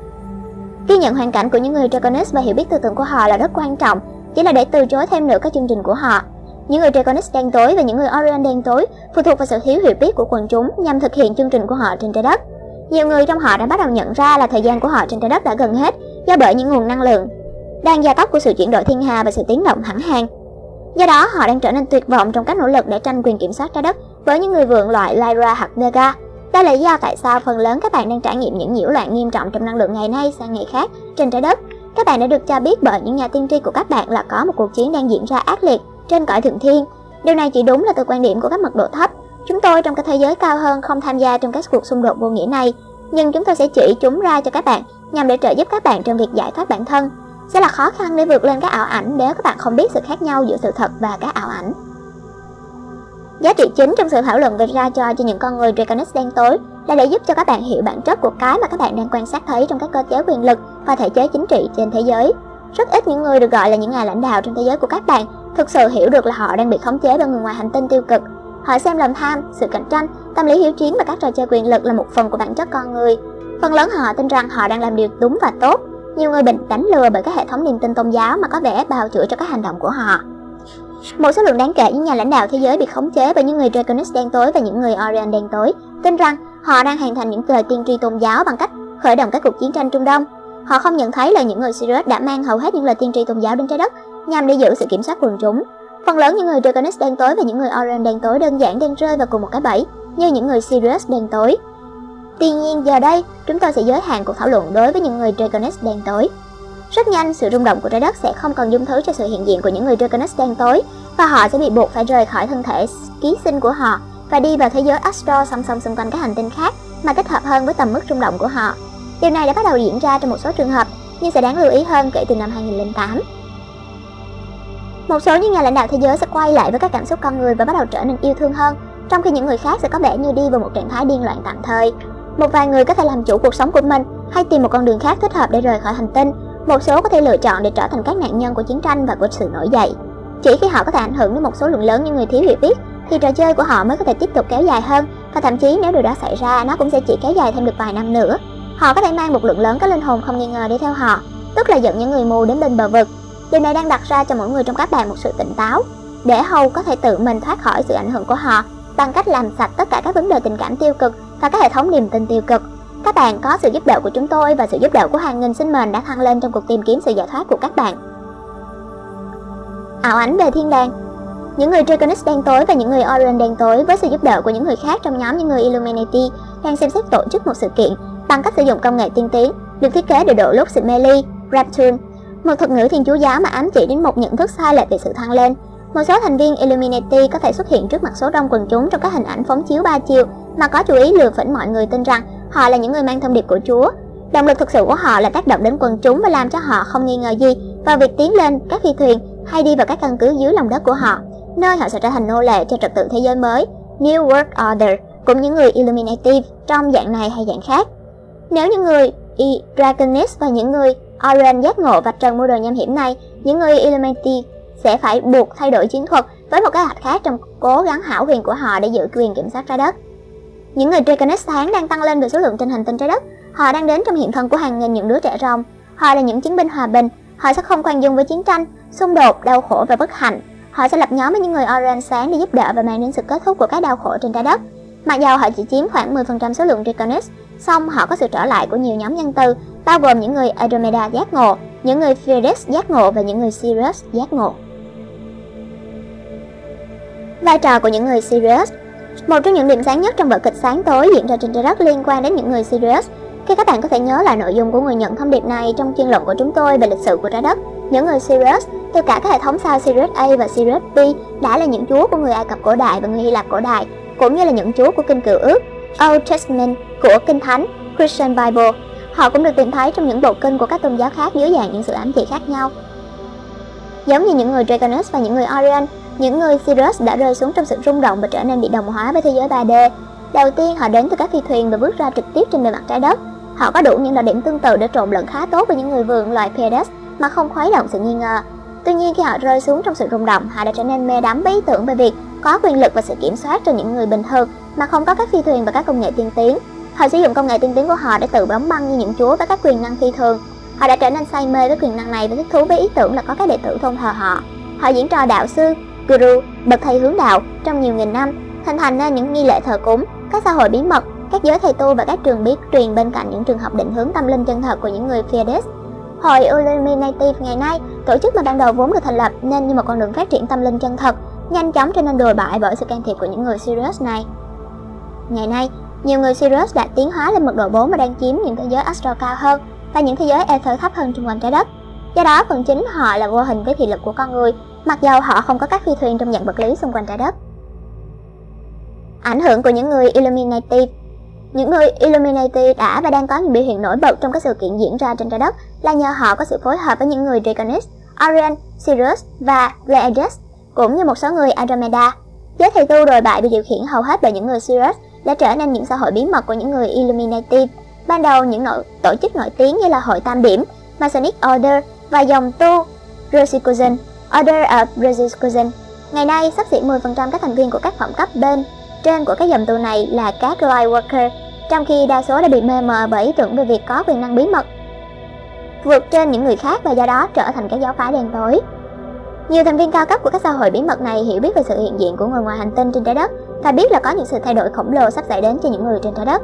Ghi nhận hoàn cảnh của những người Draconis và hiểu biết tư tưởng của họ là rất quan trọng, chỉ là để từ chối thêm nữa các chương trình của họ. Những người Draconis đen tối và những người Orion đen tối phụ thuộc vào sự thiếu hiểu biết của quần chúng nhằm thực hiện chương trình của họ trên trái đất. Nhiều người trong họ đã bắt đầu nhận ra là thời gian của họ trên trái đất đã gần hết do bởi những nguồn năng lượng đang gia tốc của sự chuyển đổi thiên hà và sự tiến động hẳn hàng. Do đó, họ đang trở nên tuyệt vọng trong các nỗ lực để tranh quyền kiểm soát trái đất với những người vượng loại Lyra hoặc Vega. Đây là lý do tại sao phần lớn các bạn đang trải nghiệm những nhiễu loạn nghiêm trọng trong năng lượng ngày nay sang ngày khác trên trái đất. Các bạn đã được cho biết bởi những nhà tiên tri của các bạn là có một cuộc chiến đang diễn ra ác liệt trên cõi thượng thiên. Điều này chỉ đúng là từ quan điểm của các mật độ thấp. Chúng tôi trong các thế giới cao hơn không tham gia trong các cuộc xung đột vô nghĩa này, nhưng chúng tôi sẽ chỉ chúng ra cho các bạn nhằm để trợ giúp các bạn trong việc giải thoát bản thân sẽ là khó khăn để vượt lên các ảo ảnh nếu các bạn không biết sự khác nhau giữa sự thật và các ảo ảnh. Giá trị chính trong sự thảo luận về ra cho cho những con người Draconis đen tối là để giúp cho các bạn hiểu bản chất của cái mà các bạn đang quan sát thấy trong các cơ chế quyền lực và thể chế chính trị trên thế giới. Rất ít những người được gọi là những nhà lãnh đạo trong thế giới của các bạn thực sự hiểu được là họ đang bị khống chế bởi người ngoài hành tinh tiêu cực. Họ xem lòng tham, sự cạnh tranh, tâm lý hiếu chiến và các trò chơi quyền lực là một phần của bản chất con người. Phần lớn họ tin rằng họ đang làm điều đúng và tốt, nhiều người bị đánh lừa bởi các hệ thống niềm tin tôn giáo mà có vẻ bào chữa cho các hành động của họ. Một số lượng đáng kể những nhà lãnh đạo thế giới bị khống chế bởi những người Draconis đen tối và những người Orion đen tối, tin rằng họ đang hoàn thành những lời tiên tri tôn giáo bằng cách khởi động các cuộc chiến tranh Trung Đông. Họ không nhận thấy là những người Sirius đã mang hầu hết những lời tiên tri tôn giáo đến trái đất nhằm để giữ sự kiểm soát quần chúng. Phần lớn những người Draconis đen tối và những người Orion đen tối đơn giản đang rơi vào cùng một cái bẫy như những người Sirius đen tối. Tuy nhiên giờ đây, chúng tôi sẽ giới hạn cuộc thảo luận đối với những người Draconis đen tối. Rất nhanh, sự rung động của trái đất sẽ không còn dung thứ cho sự hiện diện của những người Draconis đen tối và họ sẽ bị buộc phải rời khỏi thân thể ký sinh của họ và đi vào thế giới Astro song song xung quanh các hành tinh khác mà thích hợp hơn với tầm mức rung động của họ. Điều này đã bắt đầu diễn ra trong một số trường hợp, nhưng sẽ đáng lưu ý hơn kể từ năm 2008. Một số những nhà lãnh đạo thế giới sẽ quay lại với các cảm xúc con người và bắt đầu trở nên yêu thương hơn, trong khi những người khác sẽ có vẻ như đi vào một trạng thái điên loạn tạm thời. Một vài người có thể làm chủ cuộc sống của mình hay tìm một con đường khác thích hợp để rời khỏi hành tinh. Một số có thể lựa chọn để trở thành các nạn nhân của chiến tranh và của sự nổi dậy. Chỉ khi họ có thể ảnh hưởng đến một số lượng lớn những người thiếu hiểu biết thì trò chơi của họ mới có thể tiếp tục kéo dài hơn và thậm chí nếu điều đó xảy ra nó cũng sẽ chỉ kéo dài thêm được vài năm nữa. Họ có thể mang một lượng lớn các linh hồn không nghi ngờ đi theo họ, tức là dẫn những người mù đến bên bờ vực. Điều này đang đặt ra cho mỗi người trong các bạn một sự tỉnh táo, để hầu có thể tự mình thoát khỏi sự ảnh hưởng của họ bằng cách làm sạch tất cả các vấn đề tình cảm tiêu cực và các hệ thống niềm tin tiêu cực. Các bạn có sự giúp đỡ của chúng tôi và sự giúp đỡ của hàng nghìn sinh mệnh đã thăng lên trong cuộc tìm kiếm sự giải thoát của các bạn. Ảo ảnh về thiên đàng những người Draconis đen tối và những người Orion đen tối với sự giúp đỡ của những người khác trong nhóm những người Illuminati đang xem xét tổ chức một sự kiện bằng cách sử dụng công nghệ tiên tiến được thiết kế để độ lúc sự mê ly, Raptune, một thuật ngữ thiên chúa giáo mà ám chỉ đến một nhận thức sai lệch về sự thăng lên. Một số thành viên Illuminati có thể xuất hiện trước mặt số đông quần chúng trong các hình ảnh phóng chiếu ba chiều mà có chú ý lừa phỉnh mọi người tin rằng họ là những người mang thông điệp của Chúa. Động lực thực sự của họ là tác động đến quần chúng và làm cho họ không nghi ngờ gì vào việc tiến lên các phi thuyền hay đi vào các căn cứ dưới lòng đất của họ nơi họ sẽ trở thành nô lệ cho trật tự thế giới mới, New World Order, cũng những người Illuminati trong dạng này hay dạng khác. Nếu những người Dragonis và những người Orion giác ngộ vạch trần mưu đồ nham hiểm này, những người Illuminati sẽ phải buộc thay đổi chiến thuật với một kế hoạch khác trong cố gắng hảo huyền của họ để giữ quyền kiểm soát trái đất. Những người draconis tháng đang tăng lên về số lượng trên hành tinh trái đất. Họ đang đến trong hiện thân của hàng nghìn những đứa trẻ rồng. Họ là những chiến binh hòa bình. Họ sẽ không khoan dung với chiến tranh, xung đột, đau khổ và bất hạnh Họ sẽ lập nhóm với những người Orange sáng để giúp đỡ và mang đến sự kết thúc của các đau khổ trên trái đất. Mặc dù họ chỉ chiếm khoảng 10% số lượng Draconis, song họ có sự trở lại của nhiều nhóm nhân từ, bao gồm những người Andromeda giác ngộ, những người Phoenix giác ngộ và những người Sirius giác ngộ. Vai trò của những người Sirius Một trong những điểm sáng nhất trong vở kịch sáng tối diễn ra trên trái đất liên quan đến những người Sirius. Khi các bạn có thể nhớ lại nội dung của người nhận thông điệp này trong chuyên luận của chúng tôi về lịch sử của trái đất, những người Sirius từ cả các hệ thống sao Sirius A và Sirius B đã là những chúa của người Ai Cập cổ đại và người Hy Lạp cổ đại, cũng như là những chúa của kinh cựu ước Old Testament của kinh thánh Christian Bible. Họ cũng được tìm thấy trong những bộ kinh của các tôn giáo khác dưới dạng những sự ám chỉ khác nhau. Giống như những người Dragonus và những người Orion, những người Sirius đã rơi xuống trong sự rung động và trở nên bị đồng hóa với thế giới 3D. Đầu tiên họ đến từ các phi thuyền và bước ra trực tiếp trên bề mặt trái đất. Họ có đủ những đặc điểm tương tự để trộn lẫn khá tốt với những người vườn loài Pedes mà không khuấy động sự nghi ngờ. Tuy nhiên khi họ rơi xuống trong sự rung động, họ đã trở nên mê đắm với ý tưởng về việc có quyền lực và sự kiểm soát cho những người bình thường mà không có các phi thuyền và các công nghệ tiên tiến. Họ sử dụng công nghệ tiên tiến của họ để tự bấm băng như những chúa với các quyền năng phi thường. Họ đã trở nên say mê với quyền năng này và thích thú với ý tưởng là có các đệ tử tôn thờ họ. Họ diễn trò đạo sư, guru, bậc thầy hướng đạo trong nhiều nghìn năm, hình thành nên những nghi lễ thờ cúng, các xã hội bí mật, các giới thầy tu và các trường biết truyền bên cạnh những trường học định hướng tâm linh chân thật của những người Fides. Hội Illuminati ngày nay, tổ chức mà ban đầu vốn được thành lập nên như một con đường phát triển tâm linh chân thật, nhanh chóng trở nên đồi bại bởi sự can thiệp của những người Sirius này. Ngày nay, nhiều người Sirius đã tiến hóa lên mật độ 4 và đang chiếm những thế giới astral cao hơn và những thế giới ether thấp hơn xung quanh trái đất. Do đó, phần chính họ là vô hình với thị lực của con người, mặc dầu họ không có các phi thuyền trong dạng vật lý xung quanh trái đất. Ảnh hưởng của những người Illuminati những người Illuminati đã và đang có những biểu hiện nổi bật trong các sự kiện diễn ra trên trái đất là nhờ họ có sự phối hợp với những người Draconis, Orion, Sirius và Pleiades, cũng như một số người Andromeda. Giới thầy tu đồi bại bị điều khiển hầu hết bởi những người Sirius đã trở nên những xã hội bí mật của những người Illuminati. Ban đầu những nội, tổ chức nổi tiếng như là Hội Tam Điểm, Masonic Order và dòng tu Rosicrucian, Order of Rosicrucian. Ngày nay, sắp xỉ 10% các thành viên của các phẩm cấp bên trên của các dòng tù này là các light worker, trong khi đa số đã bị mê mờ bởi ý tưởng về việc có quyền năng bí mật vượt trên những người khác và do đó trở thành các giáo phái đen tối. Nhiều thành viên cao cấp của các xã hội bí mật này hiểu biết về sự hiện diện của người ngoài hành tinh trên trái đất và biết là có những sự thay đổi khổng lồ sắp xảy đến cho những người trên trái đất.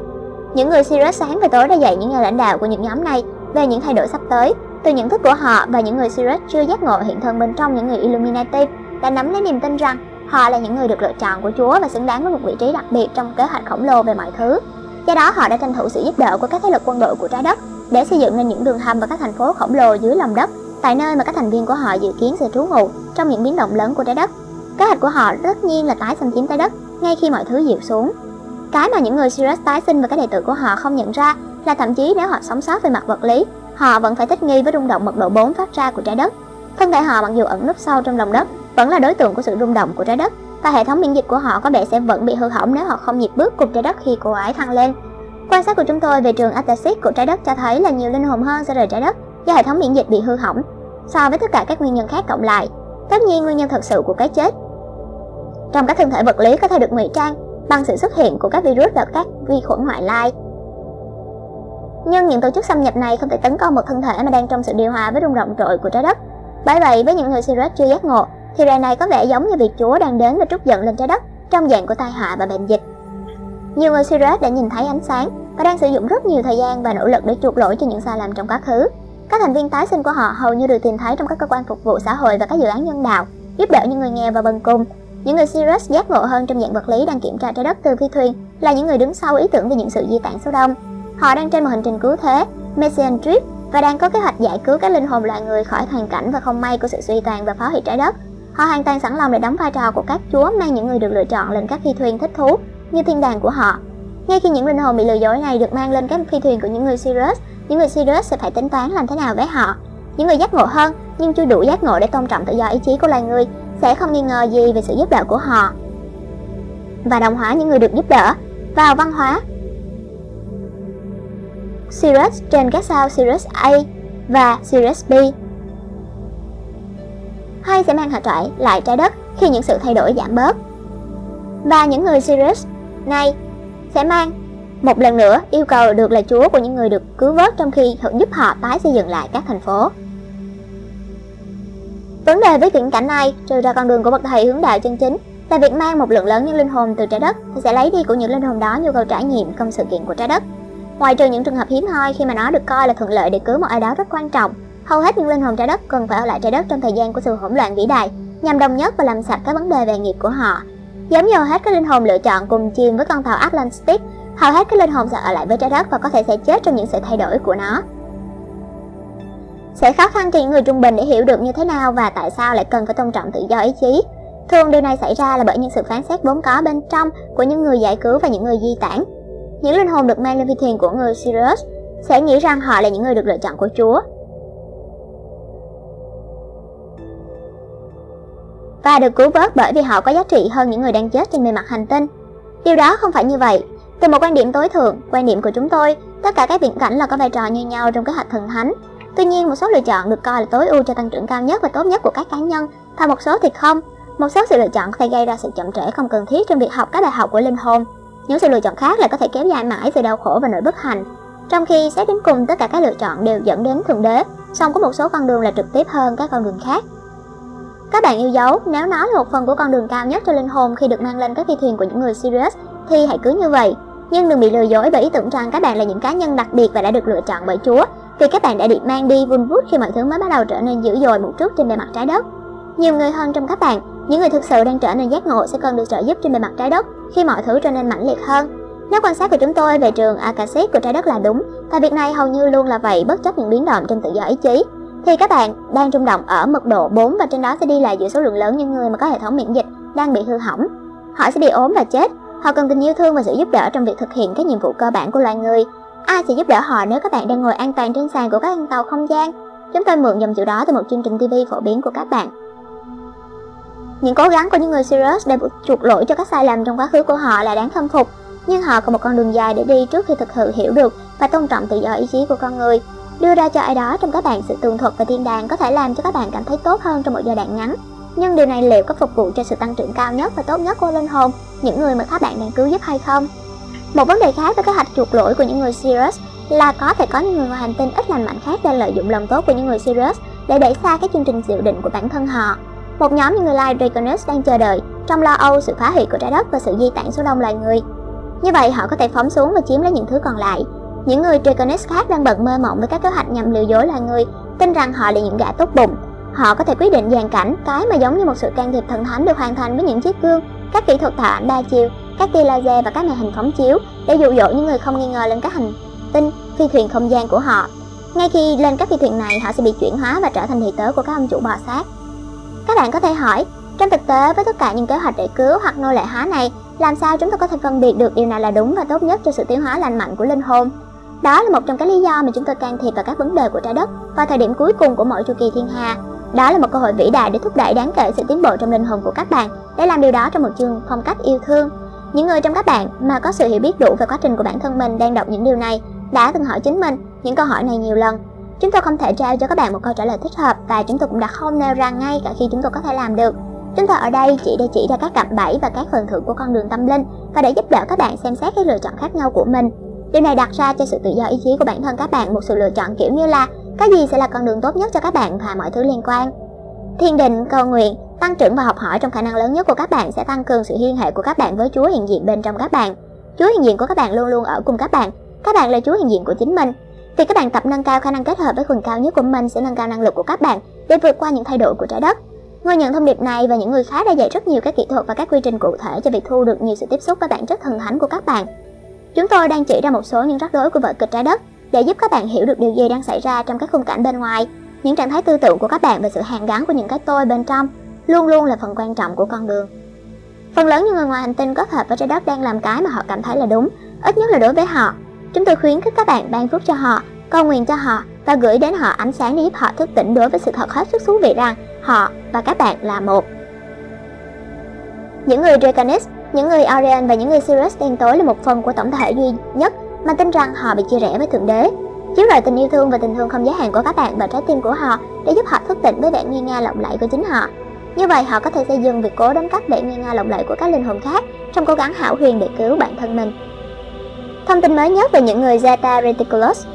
Những người Sirius sáng và tối đã dạy những nhà lãnh đạo của những nhóm này về những thay đổi sắp tới. Từ nhận thức của họ và những người Sirius chưa giác ngộ hiện thân bên trong những người Illuminati đã nắm lấy niềm tin rằng Họ là những người được lựa chọn của Chúa và xứng đáng với một vị trí đặc biệt trong kế hoạch khổng lồ về mọi thứ. Do đó họ đã tranh thủ sự giúp đỡ của các thế lực quân đội của trái đất để xây dựng nên những đường hầm và các thành phố khổng lồ dưới lòng đất, tại nơi mà các thành viên của họ dự kiến sẽ trú ngụ trong những biến động lớn của trái đất. Kế hoạch của họ tất nhiên là tái xâm chiếm trái đất ngay khi mọi thứ dịu xuống. Cái mà những người Sirius tái sinh và các đệ tử của họ không nhận ra là thậm chí nếu họ sống sót về mặt vật lý, họ vẫn phải thích nghi với rung động mật độ 4 phát ra của trái đất. Thân thể họ mặc dù ẩn núp sâu trong lòng đất, vẫn là đối tượng của sự rung động của trái đất và hệ thống miễn dịch của họ có vẻ sẽ vẫn bị hư hỏng nếu họ không nhịp bước cùng trái đất khi cô ấy thăng lên. Quan sát của chúng tôi về trường Atasis của trái đất cho thấy là nhiều linh hồn hơn sẽ rời trái đất do hệ thống miễn dịch bị hư hỏng so với tất cả các nguyên nhân khác cộng lại. Tất nhiên nguyên nhân thật sự của cái chết trong các thân thể vật lý có thể được ngụy trang bằng sự xuất hiện của các virus và các vi khuẩn ngoại lai. Nhưng những tổ chức xâm nhập này không thể tấn công một thân thể mà đang trong sự điều hòa với rung động trội của trái đất Bởi vậy, với những người Sirius chưa giác ngộ, thì đời này có vẻ giống như việc Chúa đang đến và trút giận lên trái đất trong dạng của tai họa và bệnh dịch. Nhiều người Sirius đã nhìn thấy ánh sáng và đang sử dụng rất nhiều thời gian và nỗ lực để chuộc lỗi cho những sai lầm trong quá khứ. Các thành viên tái sinh của họ hầu như được tìm thấy trong các cơ quan phục vụ xã hội và các dự án nhân đạo, giúp đỡ những người nghèo và bần cùng. Những người Sirius giác ngộ hơn trong dạng vật lý đang kiểm tra trái đất từ phi thuyền là những người đứng sau ý tưởng về những sự di tản số đông. Họ đang trên một hành trình cứu thế, Messian Trip, và đang có kế hoạch giải cứu các linh hồn loài người khỏi hoàn cảnh và không may của sự suy tàn và phá hủy trái đất. Họ hoàn toàn sẵn lòng để đóng vai trò của các chúa mang những người được lựa chọn lên các phi thuyền thích thú như thiên đàng của họ. Ngay khi những linh hồn bị lừa dối này được mang lên các phi thuyền của những người Sirius, những người Sirius sẽ phải tính toán làm thế nào với họ. Những người giác ngộ hơn nhưng chưa đủ giác ngộ để tôn trọng tự do ý chí của loài người sẽ không nghi ngờ gì về sự giúp đỡ của họ và đồng hóa những người được giúp đỡ vào văn hóa Sirius trên các sao Sirius A và Sirius B. Hay sẽ mang họ trại lại trái đất khi những sự thay đổi giảm bớt. Và những người Sirius này sẽ mang một lần nữa yêu cầu được là chúa của những người được cứu vớt trong khi giúp họ tái xây dựng lại các thành phố. Vấn đề với viễn cảnh này, trừ ra con đường của bậc thầy hướng đạo chân chính, là việc mang một lượng lớn những linh hồn từ trái đất thì sẽ lấy đi của những linh hồn đó nhu cầu trải nghiệm công sự kiện của trái đất. Ngoài trừ những trường hợp hiếm hoi khi mà nó được coi là thuận lợi để cứu một ai đó rất quan trọng, hầu hết những linh hồn trái đất cần phải ở lại trái đất trong thời gian của sự hỗn loạn vĩ đại, nhằm đồng nhất và làm sạch các vấn đề về nghiệp của họ. Giống như hầu hết các linh hồn lựa chọn cùng chìm với con tàu Atlantis, hầu hết các linh hồn sẽ ở lại với trái đất và có thể sẽ chết trong những sự thay đổi của nó. Sẽ khó khăn cho những người trung bình để hiểu được như thế nào và tại sao lại cần phải tôn trọng tự do ý chí. Thường điều này xảy ra là bởi những sự phán xét vốn có bên trong của những người giải cứu và những người di tản. Những linh hồn được mang lên phi thuyền của người Sirius sẽ nghĩ rằng họ là những người được lựa chọn của Chúa. Và được cứu vớt bởi vì họ có giá trị hơn những người đang chết trên bề mặt hành tinh. Điều đó không phải như vậy. Từ một quan điểm tối thượng, quan điểm của chúng tôi, tất cả các viễn cảnh là có vai trò như nhau trong kế hoạch thần thánh. Tuy nhiên, một số lựa chọn được coi là tối ưu cho tăng trưởng cao nhất và tốt nhất của các cá nhân, và một số thì không. Một số sự lựa chọn có thể gây ra sự chậm trễ không cần thiết trong việc học các bài học của linh hồn. Những sự lựa chọn khác lại có thể kéo dài mãi sự đau khổ và nỗi bất hạnh. Trong khi xét đến cùng tất cả các lựa chọn đều dẫn đến thượng đế, song có một số con đường là trực tiếp hơn các con đường khác. Các bạn yêu dấu, nếu nó là một phần của con đường cao nhất cho linh hồn khi được mang lên các phi thuyền của những người Sirius, thì hãy cứ như vậy. Nhưng đừng bị lừa dối bởi ý tưởng rằng các bạn là những cá nhân đặc biệt và đã được lựa chọn bởi Chúa, vì các bạn đã bị mang đi vun vút khi mọi thứ mới bắt đầu trở nên dữ dội một chút trên bề mặt trái đất. Nhiều người hơn trong các bạn, những người thực sự đang trở nên giác ngộ sẽ cần được trợ giúp trên bề mặt trái đất khi mọi thứ trở nên mãnh liệt hơn. Nếu quan sát của chúng tôi về trường Akashic của trái đất là đúng, và việc này hầu như luôn là vậy bất chấp những biến động trên tự do ý chí, thì các bạn đang rung động ở mật độ 4 và trên đó sẽ đi lại giữa số lượng lớn những người mà có hệ thống miễn dịch đang bị hư hỏng. Họ sẽ bị ốm và chết. Họ cần tình yêu thương và sự giúp đỡ trong việc thực hiện các nhiệm vụ cơ bản của loài người. Ai sẽ giúp đỡ họ nếu các bạn đang ngồi an toàn trên sàn của các con tàu không gian? Chúng tôi mượn dòng chữ đó từ một chương trình TV phổ biến của các bạn. Những cố gắng của những người Sirius để chuộc lỗi cho các sai lầm trong quá khứ của họ là đáng khâm phục, nhưng họ còn một con đường dài để đi trước khi thực sự hiểu được và tôn trọng tự do ý chí của con người. Đưa ra cho ai đó trong các bạn sự tường thuật và thiên đàng có thể làm cho các bạn cảm thấy tốt hơn trong một giai đoạn ngắn. Nhưng điều này liệu có phục vụ cho sự tăng trưởng cao nhất và tốt nhất của linh hồn, những người mà các bạn đang cứu giúp hay không? Một vấn đề khác với kế hoạch chuộc lỗi của những người Sirius là có thể có những người ngoài hành tinh ít lành mạnh khác đang lợi dụng lòng tốt của những người Sirius để đẩy xa các chương trình dự định của bản thân họ. Một nhóm những người lai Draconis đang chờ đợi trong lo âu sự phá hủy của trái đất và sự di tản số đông loài người. Như vậy họ có thể phóng xuống và chiếm lấy những thứ còn lại. Những người Draconis khác đang bận mơ mộng với các kế hoạch nhằm lừa dối loài người, tin rằng họ là những gã tốt bụng. Họ có thể quyết định dàn cảnh cái mà giống như một sự can thiệp thần thánh được hoàn thành với những chiếc gương, các kỹ thuật tạo ảnh đa chiều, các tia laser và các màn hình phóng chiếu để dụ dỗ những người không nghi ngờ lên các hành tinh phi thuyền không gian của họ. Ngay khi lên các phi thuyền này, họ sẽ bị chuyển hóa và trở thành thị tớ của các ông chủ bò sát. Các bạn có thể hỏi, trong thực tế với tất cả những kế hoạch để cứu hoặc nô lệ hóa này, làm sao chúng ta có thể phân biệt được điều nào là đúng và tốt nhất cho sự tiến hóa lành mạnh của linh hồn? Đó là một trong các lý do mà chúng tôi can thiệp vào các vấn đề của trái đất vào thời điểm cuối cùng của mỗi chu kỳ thiên hà. Đó là một cơ hội vĩ đại để thúc đẩy đáng kể sự tiến bộ trong linh hồn của các bạn để làm điều đó trong một chương phong cách yêu thương. Những người trong các bạn mà có sự hiểu biết đủ về quá trình của bản thân mình đang đọc những điều này đã từng hỏi chính mình những câu hỏi này nhiều lần Chúng tôi không thể trao cho các bạn một câu trả lời thích hợp và chúng tôi cũng đã không nêu ra ngay cả khi chúng tôi có thể làm được. Chúng tôi ở đây chỉ để chỉ ra các cạm bẫy và các phần thưởng của con đường tâm linh và để giúp đỡ các bạn xem xét các lựa chọn khác nhau của mình. Điều này đặt ra cho sự tự do ý chí của bản thân các bạn một sự lựa chọn kiểu như là cái gì sẽ là con đường tốt nhất cho các bạn và mọi thứ liên quan. Thiên định, cầu nguyện, tăng trưởng và học hỏi trong khả năng lớn nhất của các bạn sẽ tăng cường sự liên hệ của các bạn với Chúa hiện diện bên trong các bạn. Chúa hiện diện của các bạn luôn luôn ở cùng các bạn. Các bạn là Chúa hiện diện của chính mình thì các bạn tập nâng cao khả năng kết hợp với quần cao nhất của mình sẽ nâng cao năng lực của các bạn để vượt qua những thay đổi của trái đất. Người nhận thông điệp này và những người khác đã dạy rất nhiều các kỹ thuật và các quy trình cụ thể cho việc thu được nhiều sự tiếp xúc với bản chất thần thánh của các bạn. Chúng tôi đang chỉ ra một số những rắc rối của vở kịch trái đất để giúp các bạn hiểu được điều gì đang xảy ra trong các khung cảnh bên ngoài. Những trạng thái tư tưởng của các bạn và sự hàn gắn của những cái tôi bên trong luôn luôn là phần quan trọng của con đường. Phần lớn những người ngoài hành tinh kết hợp với trái đất đang làm cái mà họ cảm thấy là đúng, ít nhất là đối với họ. Chúng tôi khuyến khích các bạn ban phúc cho họ, cầu nguyện cho họ và gửi đến họ ánh sáng để giúp họ thức tỉnh đối với sự thật hết sức thú vị rằng họ và các bạn là một. Những người Draconis, những người Orion và những người Sirius đen tối là một phần của tổng thể duy nhất mà tin rằng họ bị chia rẽ với Thượng Đế. Chiếu rọi tình yêu thương và tình thương không giới hạn của các bạn vào trái tim của họ để giúp họ thức tỉnh với vẻ nghi nga lộng lẫy của chính họ. Như vậy họ có thể xây dựng việc cố đánh cắp vẻ nghi nga lộng lẫy của các linh hồn khác trong cố gắng hảo huyền để cứu bản thân mình. Thông tin mới nhất về những người Zeta Reticulus.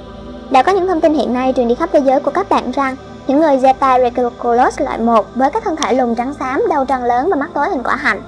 Đã có những thông tin hiện nay truyền đi khắp thế giới của các bạn rằng những người Zeta Reticulus loại 1 với các thân thể lùn trắng xám, đầu tròn lớn và mắt tối hình quả hạnh.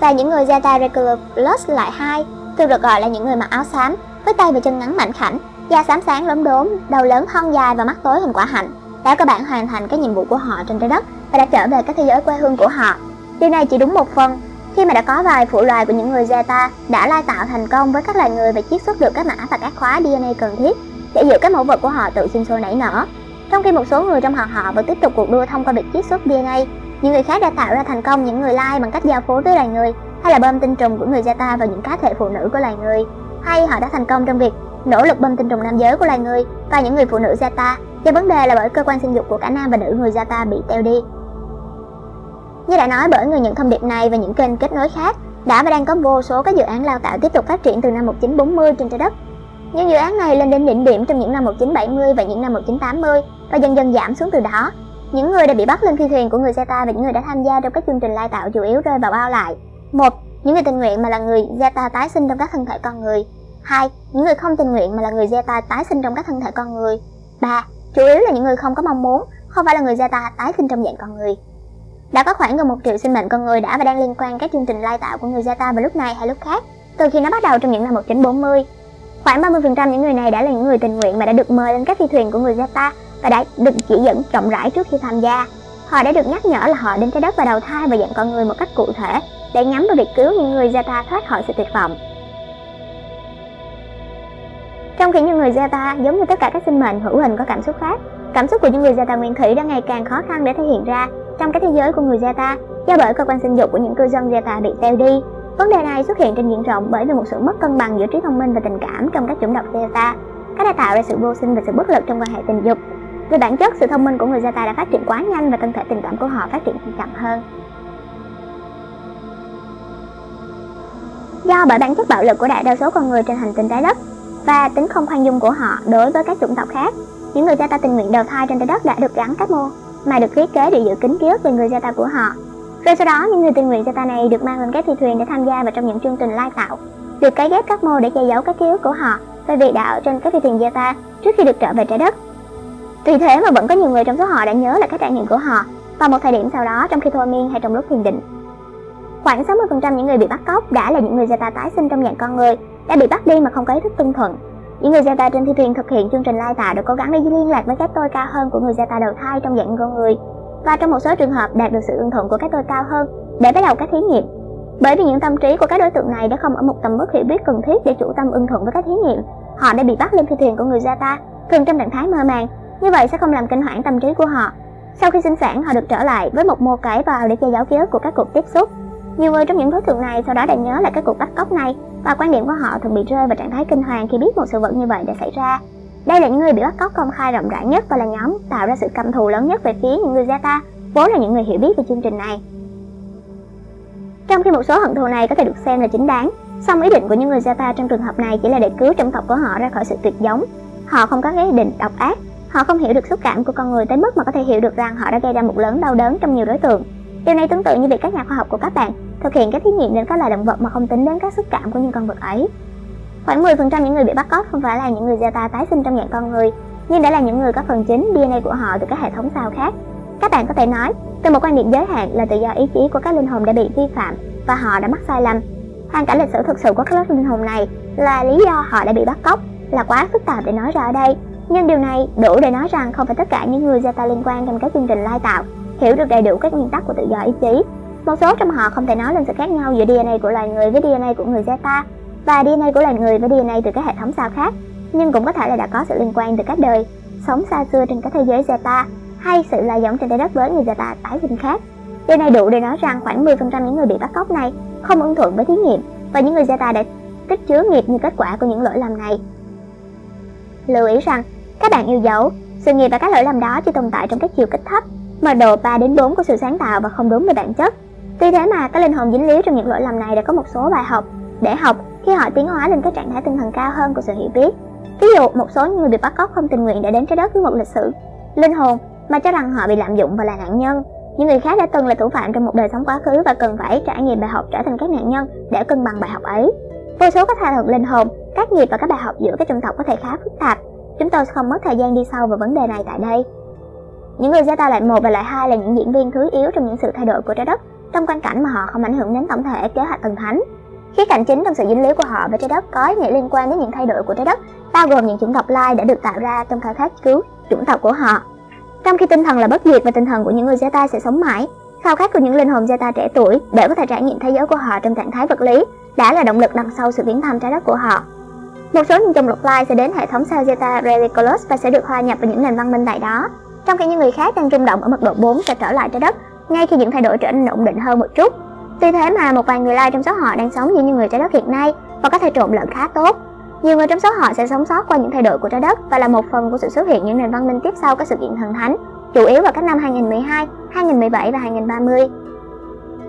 Và những người Zeta Reticulus loại 2 thường được gọi là những người mặc áo xám với tay và chân ngắn mảnh khảnh, da xám sáng lốm đốm, đầu lớn thân dài và mắt tối hình quả hạnh. Đã cơ bản hoàn thành các nhiệm vụ của họ trên trái đất và đã trở về các thế giới quê hương của họ. Điều này chỉ đúng một phần khi mà đã có vài phụ loài của những người Zeta đã lai tạo thành công với các loài người và chiết xuất được các mã và các khóa DNA cần thiết để giữ các mẫu vật của họ tự sinh sôi nảy nở. Trong khi một số người trong họ họ vẫn tiếp tục cuộc đua thông qua việc chiết xuất DNA, những người khác đã tạo ra thành công những người lai bằng cách giao phối với loài người hay là bơm tinh trùng của người Zeta vào những cá thể phụ nữ của loài người, hay họ đã thành công trong việc nỗ lực bơm tinh trùng nam giới của loài người và những người phụ nữ Zeta do vấn đề là bởi cơ quan sinh dục của cả nam và nữ người Zeta bị teo đi. Như đã nói bởi người nhận thông điệp này và những kênh kết nối khác, đã và đang có vô số các dự án lao tạo tiếp tục phát triển từ năm 1940 trên trái đất. Những dự án này lên đến đỉnh điểm trong những năm 1970 và những năm 1980 và dần dần giảm xuống từ đó. Những người đã bị bắt lên phi thuyền của người Zeta và những người đã tham gia trong các chương trình lai tạo chủ yếu rơi vào bao lại. Một, những người tình nguyện mà là người Zeta tái sinh trong các thân thể con người. 2. Những người không tình nguyện mà là người Zeta tái sinh trong các thân thể con người. 3. Chủ yếu là những người không có mong muốn, không phải là người Zeta tái sinh trong dạng con người. Đã có khoảng gần một triệu sinh mệnh con người đã và đang liên quan các chương trình lai tạo của người Zeta vào lúc này hay lúc khác, từ khi nó bắt đầu trong những năm 1940. Khoảng 30% những người này đã là những người tình nguyện mà đã được mời lên các phi thuyền của người Zeta và đã được chỉ dẫn rộng rãi trước khi tham gia. Họ đã được nhắc nhở là họ đến trái đất và đầu thai và dạng con người một cách cụ thể để nhắm vào việc cứu những người Zeta thoát khỏi sự tuyệt vọng. Trong khi những người Zeta giống như tất cả các sinh mệnh hữu hình có cảm xúc khác, cảm xúc của những người Zeta nguyên thủy đã ngày càng khó khăn để thể hiện ra trong cái thế giới của người Zeta do bởi cơ quan sinh dục của những cư dân Zeta bị teo đi. Vấn đề này xuất hiện trên diện rộng bởi vì một sự mất cân bằng giữa trí thông minh và tình cảm trong các chủng tộc Zeta. Cái đã tạo ra sự vô sinh và sự bất lực trong quan hệ tình dục. Về bản chất, sự thông minh của người Zeta đã phát triển quá nhanh và thân thể tình cảm của họ phát triển chậm hơn. Do bởi bản chất bạo lực của đại đa số con người trên hành tinh trái đất và tính không khoan dung của họ đối với các chủng tộc khác, những người Zeta tình nguyện đầu thai trên trái đất đã được gắn các mô mà được thiết kế để giữ kín ký ức về người Zeta của họ. Rồi sau đó, những người tình nguyện Zeta này được mang lên các phi thuyền để tham gia vào trong những chương trình lai tạo, được cấy ghép các mô để che giấu các ký ức của họ về việc đã ở trên các phi thuyền Zeta trước khi được trở về trái đất. Vì thế mà vẫn có nhiều người trong số họ đã nhớ lại các trải nghiệm của họ vào một thời điểm sau đó trong khi thôi miên hay trong lúc thiền định. Khoảng 60% những người bị bắt cóc đã là những người Zeta tái sinh trong dạng con người, đã bị bắt đi mà không có ý thức tuân thuận. Những người Zeta trên thi thuyền thực hiện chương trình lai tạo được cố gắng để liên lạc với các tôi cao hơn của người Zeta đầu thai trong dạng con người và trong một số trường hợp đạt được sự ưng thuận của các tôi cao hơn để bắt đầu các thí nghiệm. Bởi vì những tâm trí của các đối tượng này đã không ở một tầm mức hiểu biết cần thiết để chủ tâm ưng thuận với các thí nghiệm, họ đã bị bắt lên phi thuyền của người Zeta, thường trong trạng thái mơ màng. Như vậy sẽ không làm kinh hoảng tâm trí của họ. Sau khi sinh sản, họ được trở lại với một mô cải vào để che giấu ký ức của các cuộc tiếp xúc nhiều người trong những đối tượng này sau đó đã nhớ lại các cuộc bắt cóc này và quan điểm của họ thường bị rơi vào trạng thái kinh hoàng khi biết một sự vật như vậy đã xảy ra. Đây là những người bị bắt cóc công khai rộng rãi nhất và là nhóm tạo ra sự căm thù lớn nhất về phía những người Zeta, vốn là những người hiểu biết về chương trình này. Trong khi một số hận thù này có thể được xem là chính đáng, song ý định của những người Zeta trong trường hợp này chỉ là để cứu chủng tộc của họ ra khỏi sự tuyệt giống. Họ không có ý định độc ác, họ không hiểu được xúc cảm của con người tới mức mà có thể hiểu được rằng họ đã gây ra một lớn đau đớn trong nhiều đối tượng. Điều này tương tự như việc các nhà khoa học của các bạn thực hiện các thí nghiệm đến các loài động vật mà không tính đến các xúc cảm của những con vật ấy. Khoảng 10% những người bị bắt cóc không phải là những người Zeta tái sinh trong dạng con người, nhưng đã là những người có phần chính DNA của họ từ các hệ thống sao khác. Các bạn có thể nói, từ một quan điểm giới hạn là tự do ý chí của các linh hồn đã bị vi phạm và họ đã mắc sai lầm. Hoàn cảnh lịch sử thực sự của các linh hồn này là lý do họ đã bị bắt cóc là quá phức tạp để nói ra ở đây. Nhưng điều này đủ để nói rằng không phải tất cả những người Zeta liên quan trong các chương trình lai tạo hiểu được đầy đủ các nguyên tắc của tự do ý chí. Một số trong họ không thể nói lên sự khác nhau giữa DNA của loài người với DNA của người Zeta và DNA của loài người với DNA từ các hệ thống sao khác, nhưng cũng có thể là đã có sự liên quan từ các đời sống xa xưa trên các thế giới Zeta hay sự lai giống trên trái đất với người Zeta tái sinh khác. Điều này đủ để nói rằng khoảng 10% những người bị bắt cóc này không ưng thuận với thí nghiệm và những người Zeta đã tích chứa nghiệp như kết quả của những lỗi lầm này. Lưu ý rằng, các bạn yêu dấu, sự nghiệp và các lỗi lầm đó chỉ tồn tại trong các chiều kích thấp, mà độ 3 đến 4 của sự sáng tạo và không đúng về bản chất. Tuy thế mà các linh hồn dính líu trong những lỗi lầm này đã có một số bài học để học khi họ tiến hóa lên các trạng thái tinh thần cao hơn của sự hiểu biết. Ví dụ, một số người bị bắt cóc không tình nguyện đã đến trái đất với một lịch sử linh hồn mà cho rằng họ bị lạm dụng và là nạn nhân. Những người khác đã từng là thủ phạm trong một đời sống quá khứ và cần phải trải nghiệm bài học trở thành các nạn nhân để cân bằng bài học ấy. Vô số các thai thuật linh hồn, các nghiệp và các bài học giữa các chủng tộc có thể khá phức tạp. Chúng tôi không mất thời gian đi sâu vào vấn đề này tại đây. Những người Zeta loại 1 và loại 2 là những diễn viên thứ yếu trong những sự thay đổi của trái đất, trong quan cảnh mà họ không ảnh hưởng đến tổng thể kế hoạch thần thánh. Khía cạnh chính trong sự dính líu của họ với trái đất có ý nghĩa liên quan đến những thay đổi của trái đất, bao gồm những chủng tộc lai đã được tạo ra trong khai thác cứu chủng tộc của họ. Trong khi tinh thần là bất diệt và tinh thần của những người Zeta sẽ sống mãi, khao khát của những linh hồn Zeta trẻ tuổi để có thể trải nghiệm thế giới của họ trong trạng thái vật lý đã là động lực đằng sau sự viếng thăm trái đất của họ. Một số những chủng tộc lai sẽ đến hệ thống sao Zeta Relicolous và sẽ được hòa nhập vào những nền văn minh tại đó, trong khi những người khác đang rung động ở mức độ 4 sẽ trở lại trái đất ngay khi những thay đổi trở nên ổn định hơn một chút. Tuy thế mà một vài người lai trong số họ đang sống như những người trái đất hiện nay và có thể trộn lẫn khá tốt. Nhiều người trong số họ sẽ sống sót qua những thay đổi của trái đất và là một phần của sự xuất hiện những nền văn minh tiếp sau các sự kiện thần thánh, chủ yếu vào các năm 2012, 2017 và 2030.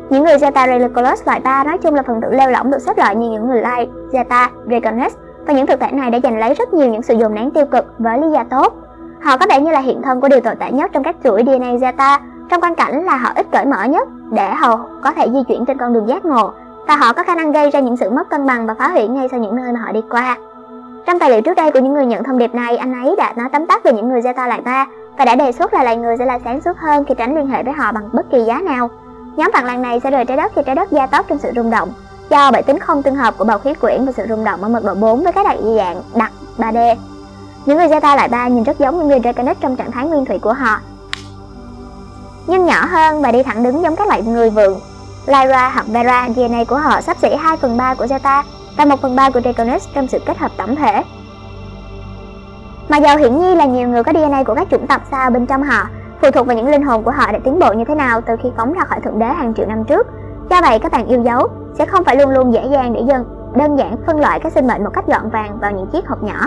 Những người Zeta Relicolous loại 3 nói chung là phần tử leo lỏng được xếp loại như những người lai Zeta Draconis và những thực thể này đã giành lấy rất nhiều những sự dồn nén tiêu cực với lý do tốt. Họ có vẻ như là hiện thân của điều tồi tệ nhất trong các chuỗi DNA Zeta, trong quan cảnh là họ ít cởi mở nhất để họ có thể di chuyển trên con đường giác ngộ và họ có khả năng gây ra những sự mất cân bằng và phá hủy ngay sau những nơi mà họ đi qua. Trong tài liệu trước đây của những người nhận thông điệp này, anh ấy đã nói tóm tắt về những người Zeta lại ta và đã đề xuất là loài người sẽ là sáng suốt hơn khi tránh liên hệ với họ bằng bất kỳ giá nào. Nhóm phản làng này sẽ rời trái đất khi trái đất gia tốc trong sự rung động do bởi tính không tương hợp của bầu khí quyển và sự rung động ở mật độ 4 với các đại dạng đặc 3D. Những người Zeta lại ba nhìn rất giống những người Draconis trong trạng thái nguyên thủy của họ, nhưng nhỏ hơn và đi thẳng đứng giống các loại người vượn. Lyra hoặc Vera, DNA của họ sắp xỉ 2 phần 3 của Zeta và 1 phần 3 của Draconis trong sự kết hợp tổng thể. Mặc dầu hiển nhiên là nhiều người có DNA của các chủng tộc sao bên trong họ, phụ thuộc vào những linh hồn của họ đã tiến bộ như thế nào từ khi phóng ra khỏi thượng đế hàng triệu năm trước. Do vậy các bạn yêu dấu sẽ không phải luôn luôn dễ dàng để dân đơn giản phân loại các sinh mệnh một cách gọn vàng vào những chiếc hộp nhỏ.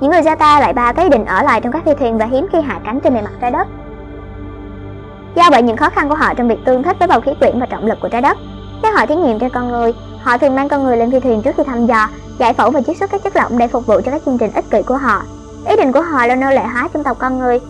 Những người Zeta lại ba cái ý định ở lại trong các phi thuyền và hiếm khi hạ cánh trên bề mặt trái đất. Do bởi những khó khăn của họ trong việc tương thích với bầu khí quyển và trọng lực của trái đất. khi họ thí nghiệm trên con người, họ thường mang con người lên phi thuyền trước khi thăm dò, giải phẫu và chiết xuất các chất lỏng để phục vụ cho các chương trình ích kỷ của họ. Ý định của họ là nô lệ hóa chủng tộc con người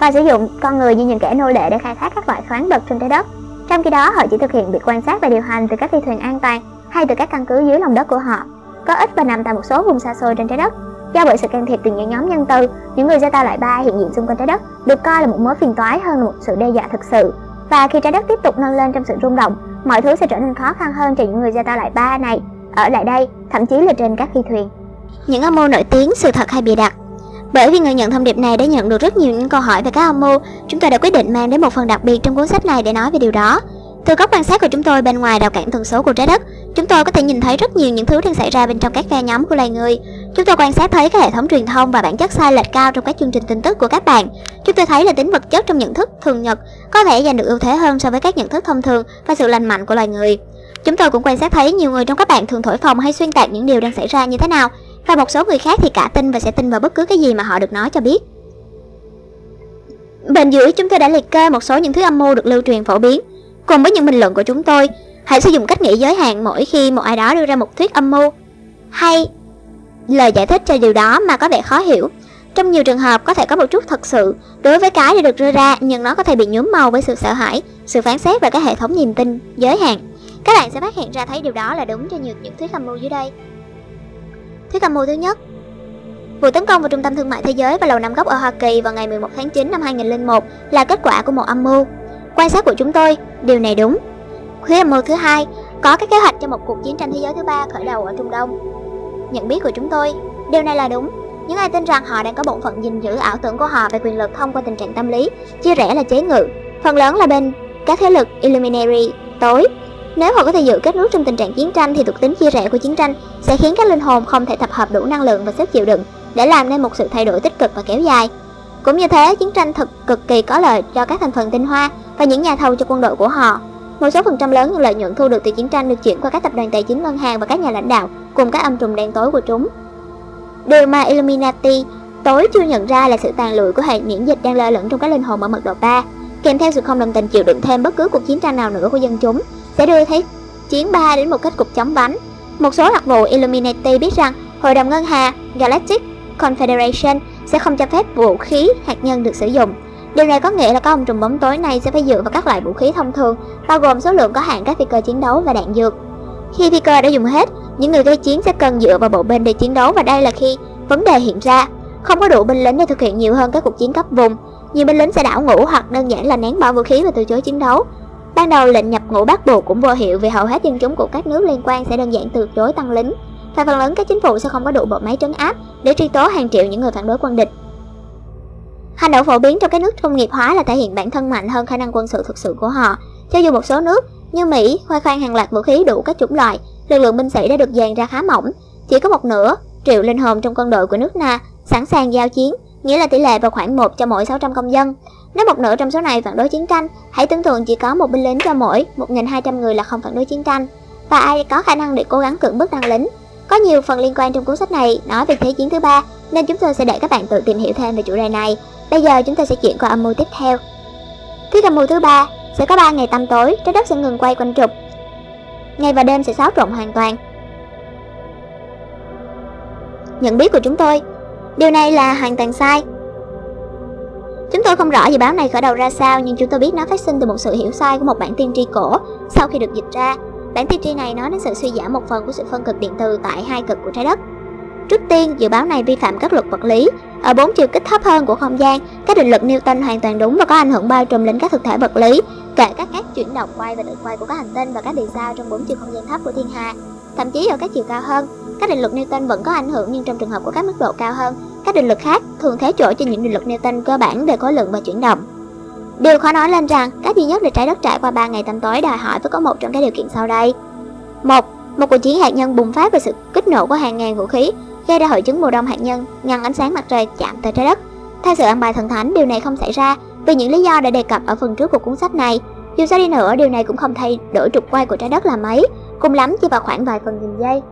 và sử dụng con người như những kẻ nô lệ để khai thác các loại khoáng vật trên trái đất. Trong khi đó, họ chỉ thực hiện việc quan sát và điều hành từ các phi thuyền an toàn hay từ các căn cứ dưới lòng đất của họ, có ít và nằm tại một số vùng xa xôi trên trái đất. Do bởi sự can thiệp từ những nhóm nhân từ, những người Zeta loại 3 hiện diện xung quanh trái đất được coi là một mối phiền toái hơn là một sự đe dọa thực sự. Và khi trái đất tiếp tục nâng lên trong sự rung động, mọi thứ sẽ trở nên khó khăn hơn cho những người Zeta loại 3 này ở lại đây, thậm chí là trên các phi thuyền. Những âm mưu nổi tiếng, sự thật hay bịa đặt bởi vì người nhận thông điệp này đã nhận được rất nhiều những câu hỏi về các âm mưu, chúng tôi đã quyết định mang đến một phần đặc biệt trong cuốn sách này để nói về điều đó. Từ góc quan sát của chúng tôi bên ngoài rào cản tần số của trái đất, chúng tôi có thể nhìn thấy rất nhiều những thứ đang xảy ra bên trong các phe nhóm của loài người. Chúng tôi quan sát thấy các hệ thống truyền thông và bản chất sai lệch cao trong các chương trình tin tức của các bạn. Chúng tôi thấy là tính vật chất trong nhận thức thường nhật có thể giành được ưu thế hơn so với các nhận thức thông thường và sự lành mạnh của loài người. Chúng tôi cũng quan sát thấy nhiều người trong các bạn thường thổi phồng hay xuyên tạc những điều đang xảy ra như thế nào, và một số người khác thì cả tin và sẽ tin vào bất cứ cái gì mà họ được nói cho biết. Bên dưới chúng tôi đã liệt kê một số những thứ âm mưu được lưu truyền phổ biến. Cùng với những bình luận của chúng tôi, hãy sử dụng cách nghĩ giới hạn mỗi khi một ai đó đưa ra một thuyết âm mưu hay lời giải thích cho điều đó mà có vẻ khó hiểu. Trong nhiều trường hợp có thể có một chút thật sự đối với cái đã được đưa ra nhưng nó có thể bị nhuốm màu với sự sợ hãi, sự phán xét và các hệ thống niềm tin giới hạn. Các bạn sẽ phát hiện ra thấy điều đó là đúng cho nhiều những thuyết âm mưu dưới đây. Thuyết âm mưu thứ nhất Vụ tấn công vào Trung tâm Thương mại Thế giới và Lầu Năm Góc ở Hoa Kỳ vào ngày 11 tháng 9 năm 2001 là kết quả của một âm mưu. Quan sát của chúng tôi, điều này đúng. Khuyến âm mưu thứ hai, có các kế hoạch cho một cuộc chiến tranh thế giới thứ ba khởi đầu ở Trung Đông. Nhận biết của chúng tôi, điều này là đúng. Những ai tin rằng họ đang có bổn phận gìn giữ ảo tưởng của họ về quyền lực thông qua tình trạng tâm lý, chia rẽ là chế ngự, phần lớn là bên các thế lực Illuminati tối. Nếu họ có thể giữ kết nối trong tình trạng chiến tranh thì thuộc tính chia rẽ của chiến tranh sẽ khiến các linh hồn không thể tập hợp đủ năng lượng và sức chịu đựng để làm nên một sự thay đổi tích cực và kéo dài. Cũng như thế, chiến tranh thực cực kỳ có lợi cho các thành phần tinh hoa và những nhà thầu cho quân đội của họ. Một số phần trăm lớn những lợi nhuận thu được từ chiến tranh được chuyển qua các tập đoàn tài chính ngân hàng và các nhà lãnh đạo cùng các âm trùng đen tối của chúng. Điều mà Illuminati tối chưa nhận ra là sự tàn lụi của hệ miễn dịch đang lơ lửng trong các linh hồn ở mật độ 3, kèm theo sự không đồng tình chịu đựng thêm bất cứ cuộc chiến tranh nào nữa của dân chúng sẽ đưa thấy chiến 3 đến một kết cục chóng vánh. Một số đặc vụ Illuminati biết rằng Hội đồng Ngân hà Galactic Confederation sẽ không cho phép vũ khí hạt nhân được sử dụng. Điều này có nghĩa là các ông trùm bóng tối này sẽ phải dựa vào các loại vũ khí thông thường, bao gồm số lượng có hạn các phi cơ chiến đấu và đạn dược. Khi phi cơ đã dùng hết, những người gây chiến sẽ cần dựa vào bộ binh để chiến đấu và đây là khi vấn đề hiện ra. Không có đủ binh lính để thực hiện nhiều hơn các cuộc chiến cấp vùng. Nhiều binh lính sẽ đảo ngũ hoặc đơn giản là nén bỏ vũ khí và từ chối chiến đấu. Ban đầu lệnh nhập ngũ bắt buộc cũng vô hiệu vì hầu hết dân chúng của các nước liên quan sẽ đơn giản từ chối tăng lính và phần lớn các chính phủ sẽ không có đủ bộ máy trấn áp để truy tố hàng triệu những người phản đối quân địch. Hành động phổ biến trong các nước công nghiệp hóa là thể hiện bản thân mạnh hơn khả năng quân sự thực sự của họ. Cho dù một số nước như Mỹ khoe khoang hàng loạt vũ khí đủ các chủng loại, lực lượng binh sĩ đã được dàn ra khá mỏng, chỉ có một nửa triệu linh hồn trong quân đội của nước Na sẵn sàng giao chiến, nghĩa là tỷ lệ vào khoảng 1 cho mỗi 600 công dân. Nếu một nửa trong số này phản đối chiến tranh, hãy tưởng tượng chỉ có một binh lính cho mỗi 1.200 người là không phản đối chiến tranh. Và ai có khả năng để cố gắng cưỡng bức tăng lính có nhiều phần liên quan trong cuốn sách này nói về Thế chiến thứ ba, nên chúng tôi sẽ để các bạn tự tìm hiểu thêm về chủ đề này. Bây giờ chúng ta sẽ chuyển qua âm mưu tiếp theo. Thuyết âm mưu thứ ba sẽ có 3 ngày tăm tối, trái đất sẽ ngừng quay quanh trục. Ngày và đêm sẽ xáo trộn hoàn toàn. Nhận biết của chúng tôi, điều này là hoàn toàn sai. Chúng tôi không rõ dự báo này khởi đầu ra sao nhưng chúng tôi biết nó phát sinh từ một sự hiểu sai của một bản tiên tri cổ sau khi được dịch ra Bản tiên tri này nói đến sự suy giảm một phần của sự phân cực điện từ tại hai cực của trái đất. Trước tiên, dự báo này vi phạm các luật vật lý. Ở bốn chiều kích thấp hơn của không gian, các định luật Newton hoàn toàn đúng và có ảnh hưởng bao trùm lên các thực thể vật lý, kể cả các chuyển động quay và tự quay của các hành tinh và các vì sao trong bốn chiều không gian thấp của thiên hà. Thậm chí ở các chiều cao hơn, các định luật Newton vẫn có ảnh hưởng nhưng trong trường hợp của các mức độ cao hơn, các định luật khác thường thế chỗ cho những định luật Newton cơ bản về khối lượng và chuyển động. Điều khó nói lên rằng, cách duy nhất để trái đất trải qua 3 ngày tăm tối đòi hỏi phải có một trong các điều kiện sau đây. Một, một cuộc chiến hạt nhân bùng phát và sự kích nổ của hàng ngàn vũ khí, gây ra hội chứng mùa đông hạt nhân, ngăn ánh sáng mặt trời chạm tới trái đất. Theo sự an bài thần thánh, điều này không xảy ra vì những lý do đã đề cập ở phần trước của cuốn sách này. Dù sao đi nữa, điều này cũng không thay đổi trục quay của trái đất là mấy, cùng lắm chỉ vào khoảng vài phần nghìn giây.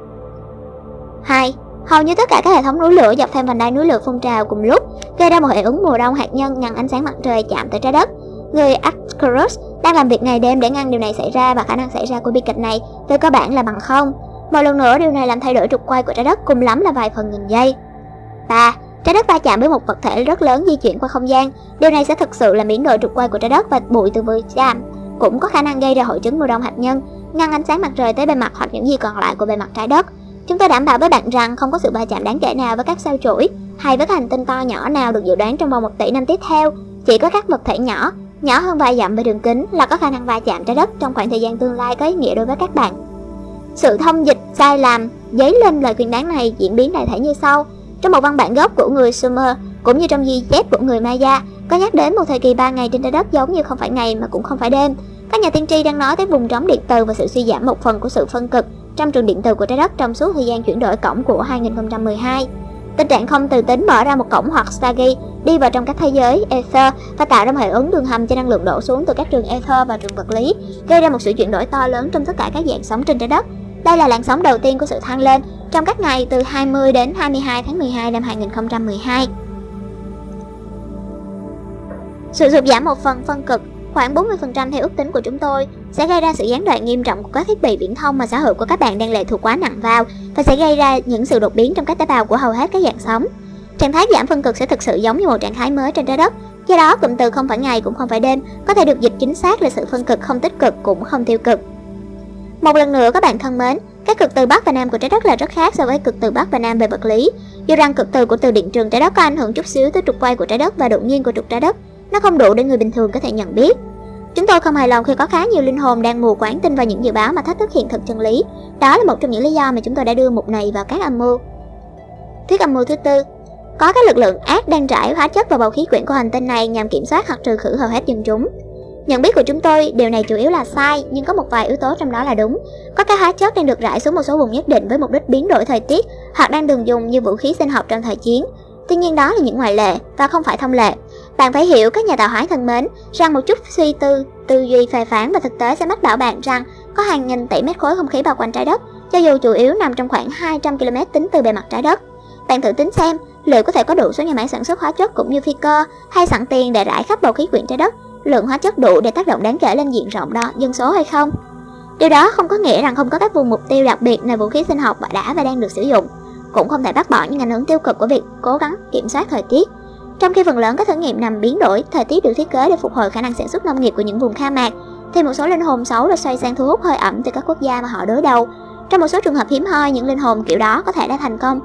2. Hầu như tất cả các hệ thống núi lửa dọc theo vành đai núi lửa phun trào cùng lúc, gây ra một hiệu ứng mùa đông hạt nhân ngăn ánh sáng mặt trời chạm tới trái đất. Người Ascaros đang làm việc ngày đêm để ngăn điều này xảy ra và khả năng xảy ra của bi kịch này về cơ bản là bằng không. Một lần nữa điều này làm thay đổi trục quay của trái đất cùng lắm là vài phần nghìn giây. 3. Trái đất va chạm với một vật thể rất lớn di chuyển qua không gian. Điều này sẽ thực sự là biến đổi trục quay của trái đất và bụi từ vừa chạm cũng có khả năng gây ra hội chứng mùa đông hạt nhân, ngăn ánh sáng mặt trời tới bề mặt hoặc những gì còn lại của bề mặt trái đất. Chúng tôi đảm bảo với bạn rằng không có sự va chạm đáng kể nào với các sao chổi hay với các hành tinh to nhỏ nào được dự đoán trong vòng một tỷ năm tiếp theo. Chỉ có các vật thể nhỏ, nhỏ hơn vài dặm về đường kính là có khả năng va chạm trái đất trong khoảng thời gian tương lai có ý nghĩa đối với các bạn. Sự thông dịch sai làm dấy lên lời khuyên đáng này diễn biến đại thể như sau. Trong một văn bản gốc của người Sumer cũng như trong ghi chép của người Maya có nhắc đến một thời kỳ 3 ngày trên trái đất giống như không phải ngày mà cũng không phải đêm. Các nhà tiên tri đang nói tới vùng trống điện từ và sự suy giảm một phần của sự phân cực trong trường điện từ của trái đất trong suốt thời gian chuyển đổi cổng của 2012. Tình trạng không từ tính mở ra một cổng hoặc Stargate đi vào trong các thế giới Ether và tạo ra một hệ ứng đường hầm cho năng lượng đổ xuống từ các trường Ether và trường vật lý, gây ra một sự chuyển đổi to lớn trong tất cả các dạng sống trên trái đất. Đây là làn sóng đầu tiên của sự thăng lên trong các ngày từ 20 đến 22 tháng 12 năm 2012. Sự sụt giảm một phần phân cực khoảng 40% theo ước tính của chúng tôi sẽ gây ra sự gián đoạn nghiêm trọng của các thiết bị viễn thông mà xã hội của các bạn đang lệ thuộc quá nặng vào và sẽ gây ra những sự đột biến trong các tế bào của hầu hết các dạng sống. Trạng thái giảm phân cực sẽ thực sự giống như một trạng thái mới trên trái đất. Do đó, cụm từ không phải ngày cũng không phải đêm có thể được dịch chính xác là sự phân cực không tích cực cũng không tiêu cực. Một lần nữa các bạn thân mến, các cực từ Bắc và Nam của trái đất là rất khác so với cực từ Bắc và Nam về vật lý. Dù rằng cực từ của từ điện trường trái đất có ảnh hưởng chút xíu tới trục quay của trái đất và độ nghiêng của trục trái đất, nó không đủ để người bình thường có thể nhận biết. Chúng tôi không hài lòng khi có khá nhiều linh hồn đang mù quáng tin vào những dự báo mà thách thức hiện thực chân lý. Đó là một trong những lý do mà chúng tôi đã đưa mục này vào các âm mưu. Thuyết âm mưu thứ tư Có các lực lượng ác đang trải hóa chất vào bầu khí quyển của hành tinh này nhằm kiểm soát hoặc trừ khử hầu hết dân chúng. Nhận biết của chúng tôi, điều này chủ yếu là sai, nhưng có một vài yếu tố trong đó là đúng. Có các hóa chất đang được rải xuống một số vùng nhất định với mục đích biến đổi thời tiết hoặc đang được dùng như vũ khí sinh học trong thời chiến. Tuy nhiên đó là những ngoại lệ và không phải thông lệ. Bạn phải hiểu các nhà tạo hóa thân mến rằng một chút suy tư, tư duy phê phán và thực tế sẽ mách bảo bạn rằng có hàng nghìn tỷ mét khối không khí bao quanh trái đất, cho dù chủ yếu nằm trong khoảng 200 km tính từ bề mặt trái đất. Bạn thử tính xem liệu có thể có đủ số nhà máy sản xuất hóa chất cũng như phi cơ hay sẵn tiền để rải khắp bầu khí quyển trái đất, lượng hóa chất đủ để tác động đáng kể lên diện rộng đó dân số hay không? Điều đó không có nghĩa rằng không có các vùng mục tiêu đặc biệt nơi vũ khí sinh học đã và đang được sử dụng, cũng không thể bác bỏ những ảnh hưởng tiêu cực của việc cố gắng kiểm soát thời tiết. Trong khi phần lớn các thử nghiệm nằm biến đổi thời tiết được thiết kế để phục hồi khả năng sản xuất nông nghiệp của những vùng sa mạc, thì một số linh hồn xấu đã xoay sang thu hút hơi ẩm từ các quốc gia mà họ đối đầu. Trong một số trường hợp hiếm hoi, những linh hồn kiểu đó có thể đã thành công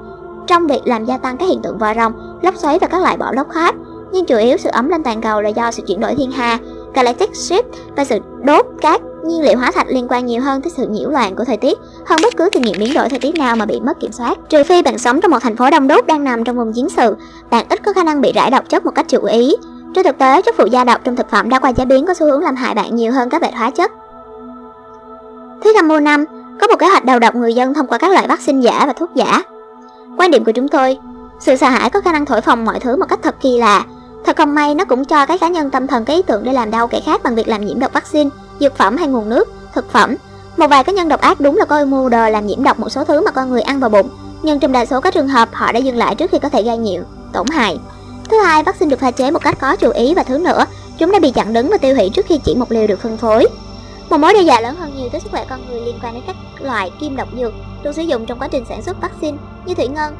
trong việc làm gia tăng các hiện tượng vòi rồng, lốc xoáy và các loại bão lốc khác. Nhưng chủ yếu sự ấm lên toàn cầu là do sự chuyển đổi thiên hà, galactic shift và sự đốt các nhiên liệu hóa thạch liên quan nhiều hơn tới sự nhiễu loạn của thời tiết hơn bất cứ kinh nghiệm biến đổi thời tiết nào mà bị mất kiểm soát. Trừ phi bạn sống trong một thành phố đông đúc đang nằm trong vùng chiến sự, bạn ít có khả năng bị rải độc chất một cách chủ ý. Trên thực tế, chất phụ gia độc trong thực phẩm đã qua chế biến có xu hướng làm hại bạn nhiều hơn các loại hóa chất. Thứ năm mưu năm có một kế hoạch đầu độc người dân thông qua các loại vaccine giả và thuốc giả. Quan điểm của chúng tôi, sự sợ hãi có khả năng thổi phồng mọi thứ một cách thật kỳ lạ. Thật không may nó cũng cho các cá nhân tâm thần cái ý tưởng để làm đau kẻ khác bằng việc làm nhiễm độc vaccine, dược phẩm hay nguồn nước, thực phẩm. Một vài cá nhân độc ác đúng là có mưu đồ làm nhiễm độc một số thứ mà con người ăn vào bụng, nhưng trong đa số các trường hợp họ đã dừng lại trước khi có thể gây nhiều tổn hại. Thứ hai, vaccine được pha chế một cách có chú ý và thứ nữa, chúng đã bị chặn đứng và tiêu hủy trước khi chỉ một liều được phân phối. Một mối đe dọa lớn hơn nhiều tới sức khỏe con người liên quan đến các loại kim độc dược được sử dụng trong quá trình sản xuất vaccine như thủy ngân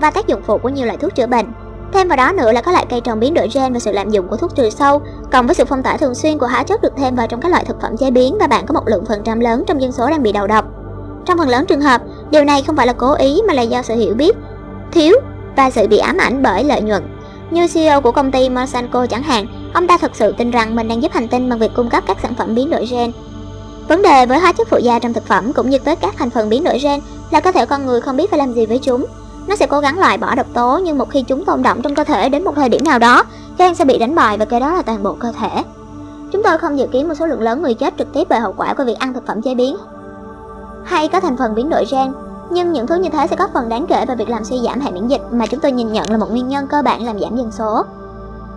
và tác dụng phụ của nhiều loại thuốc chữa bệnh. Thêm vào đó nữa là các loại cây trồng biến đổi gen và sự lạm dụng của thuốc trừ sâu, cộng với sự phong tỏa thường xuyên của hóa chất được thêm vào trong các loại thực phẩm chế biến và bạn có một lượng phần trăm lớn trong dân số đang bị đầu độc. Trong phần lớn trường hợp, điều này không phải là cố ý mà là do sự hiểu biết thiếu và sự bị ám ảnh bởi lợi nhuận. Như CEO của công ty Monsanto chẳng hạn, ông ta thực sự tin rằng mình đang giúp hành tinh bằng việc cung cấp các sản phẩm biến đổi gen. Vấn đề với hóa chất phụ gia trong thực phẩm cũng như với các thành phần biến đổi gen là cơ thể con người không biết phải làm gì với chúng. Nó sẽ cố gắng loại bỏ độc tố nhưng một khi chúng tồn động trong cơ thể đến một thời điểm nào đó, gan sẽ bị đánh bại và cái đó là toàn bộ cơ thể. Chúng tôi không dự kiến một số lượng lớn người chết trực tiếp bởi hậu quả của việc ăn thực phẩm chế biến hay có thành phần biến đổi gen nhưng những thứ như thế sẽ góp phần đáng kể vào việc làm suy giảm hệ miễn dịch mà chúng tôi nhìn nhận là một nguyên nhân cơ bản làm giảm dân số.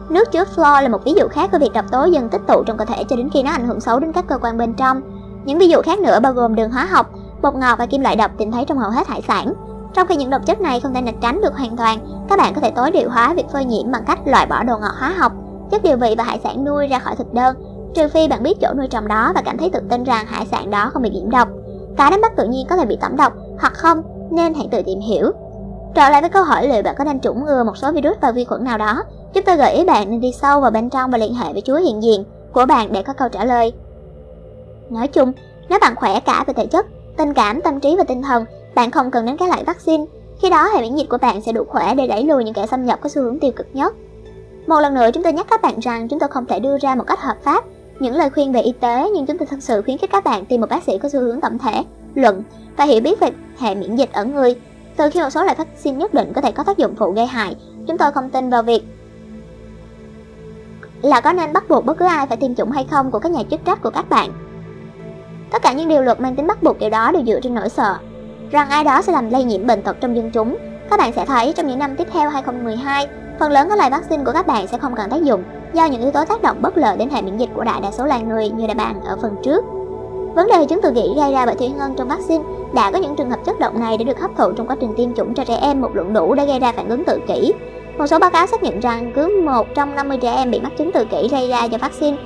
Nước chứa fluor là một ví dụ khác của việc độc tố dần tích tụ trong cơ thể cho đến khi nó ảnh hưởng xấu đến các cơ quan bên trong. Những ví dụ khác nữa bao gồm đường hóa học, bột ngọt và kim loại độc tìm thấy trong hầu hết hải sản. Trong khi những độc chất này không thể né tránh được hoàn toàn, các bạn có thể tối điều hóa việc phơi nhiễm bằng cách loại bỏ đồ ngọt hóa học, chất điều vị và hải sản nuôi ra khỏi thực đơn, trừ phi bạn biết chỗ nuôi trồng đó và cảm thấy tự tin rằng hải sản đó không bị nhiễm độc. Cá đánh bắt tự nhiên có thể bị tẩm độc hoặc không, nên hãy tự tìm hiểu. Trở lại với câu hỏi liệu bạn có nên chủng ngừa một số virus và vi khuẩn nào đó, chúng tôi gợi ý bạn nên đi sâu vào bên trong và liên hệ với Chúa hiện diện của bạn để có câu trả lời. Nói chung, nếu bạn khỏe cả về thể chất, tình cảm, tâm trí và tinh thần, bạn không cần đến các loại vaccine. Khi đó hệ miễn dịch của bạn sẽ đủ khỏe để đẩy lùi những kẻ xâm nhập có xu hướng tiêu cực nhất. Một lần nữa chúng tôi nhắc các bạn rằng chúng tôi không thể đưa ra một cách hợp pháp những lời khuyên về y tế nhưng chúng tôi thực sự khuyến khích các bạn tìm một bác sĩ có xu hướng tổng thể, luận và hiểu biết về hệ miễn dịch ở người. Từ khi một số loại vaccine nhất định có thể có tác dụng phụ gây hại, chúng tôi không tin vào việc là có nên bắt buộc bất cứ ai phải tiêm chủng hay không của các nhà chức trách của các bạn. Tất cả những điều luật mang tính bắt buộc điều đó đều dựa trên nỗi sợ rằng ai đó sẽ làm lây nhiễm bệnh tật trong dân chúng. Các bạn sẽ thấy trong những năm tiếp theo 2012, phần lớn các loại vaccine của các bạn sẽ không cần tác dụng do những yếu tố tác động bất lợi đến hệ miễn dịch của đại đa số loài người như đã bàn ở phần trước. Vấn đề chứng từ kỷ gây ra bởi thủy ngân trong vaccine đã có những trường hợp chất độc này đã được hấp thụ trong quá trình tiêm chủng cho trẻ em một lượng đủ để gây ra phản ứng tự kỷ. Một số báo cáo xác nhận rằng cứ một trong 50 trẻ em bị mắc chứng tự kỷ gây ra do vaccine.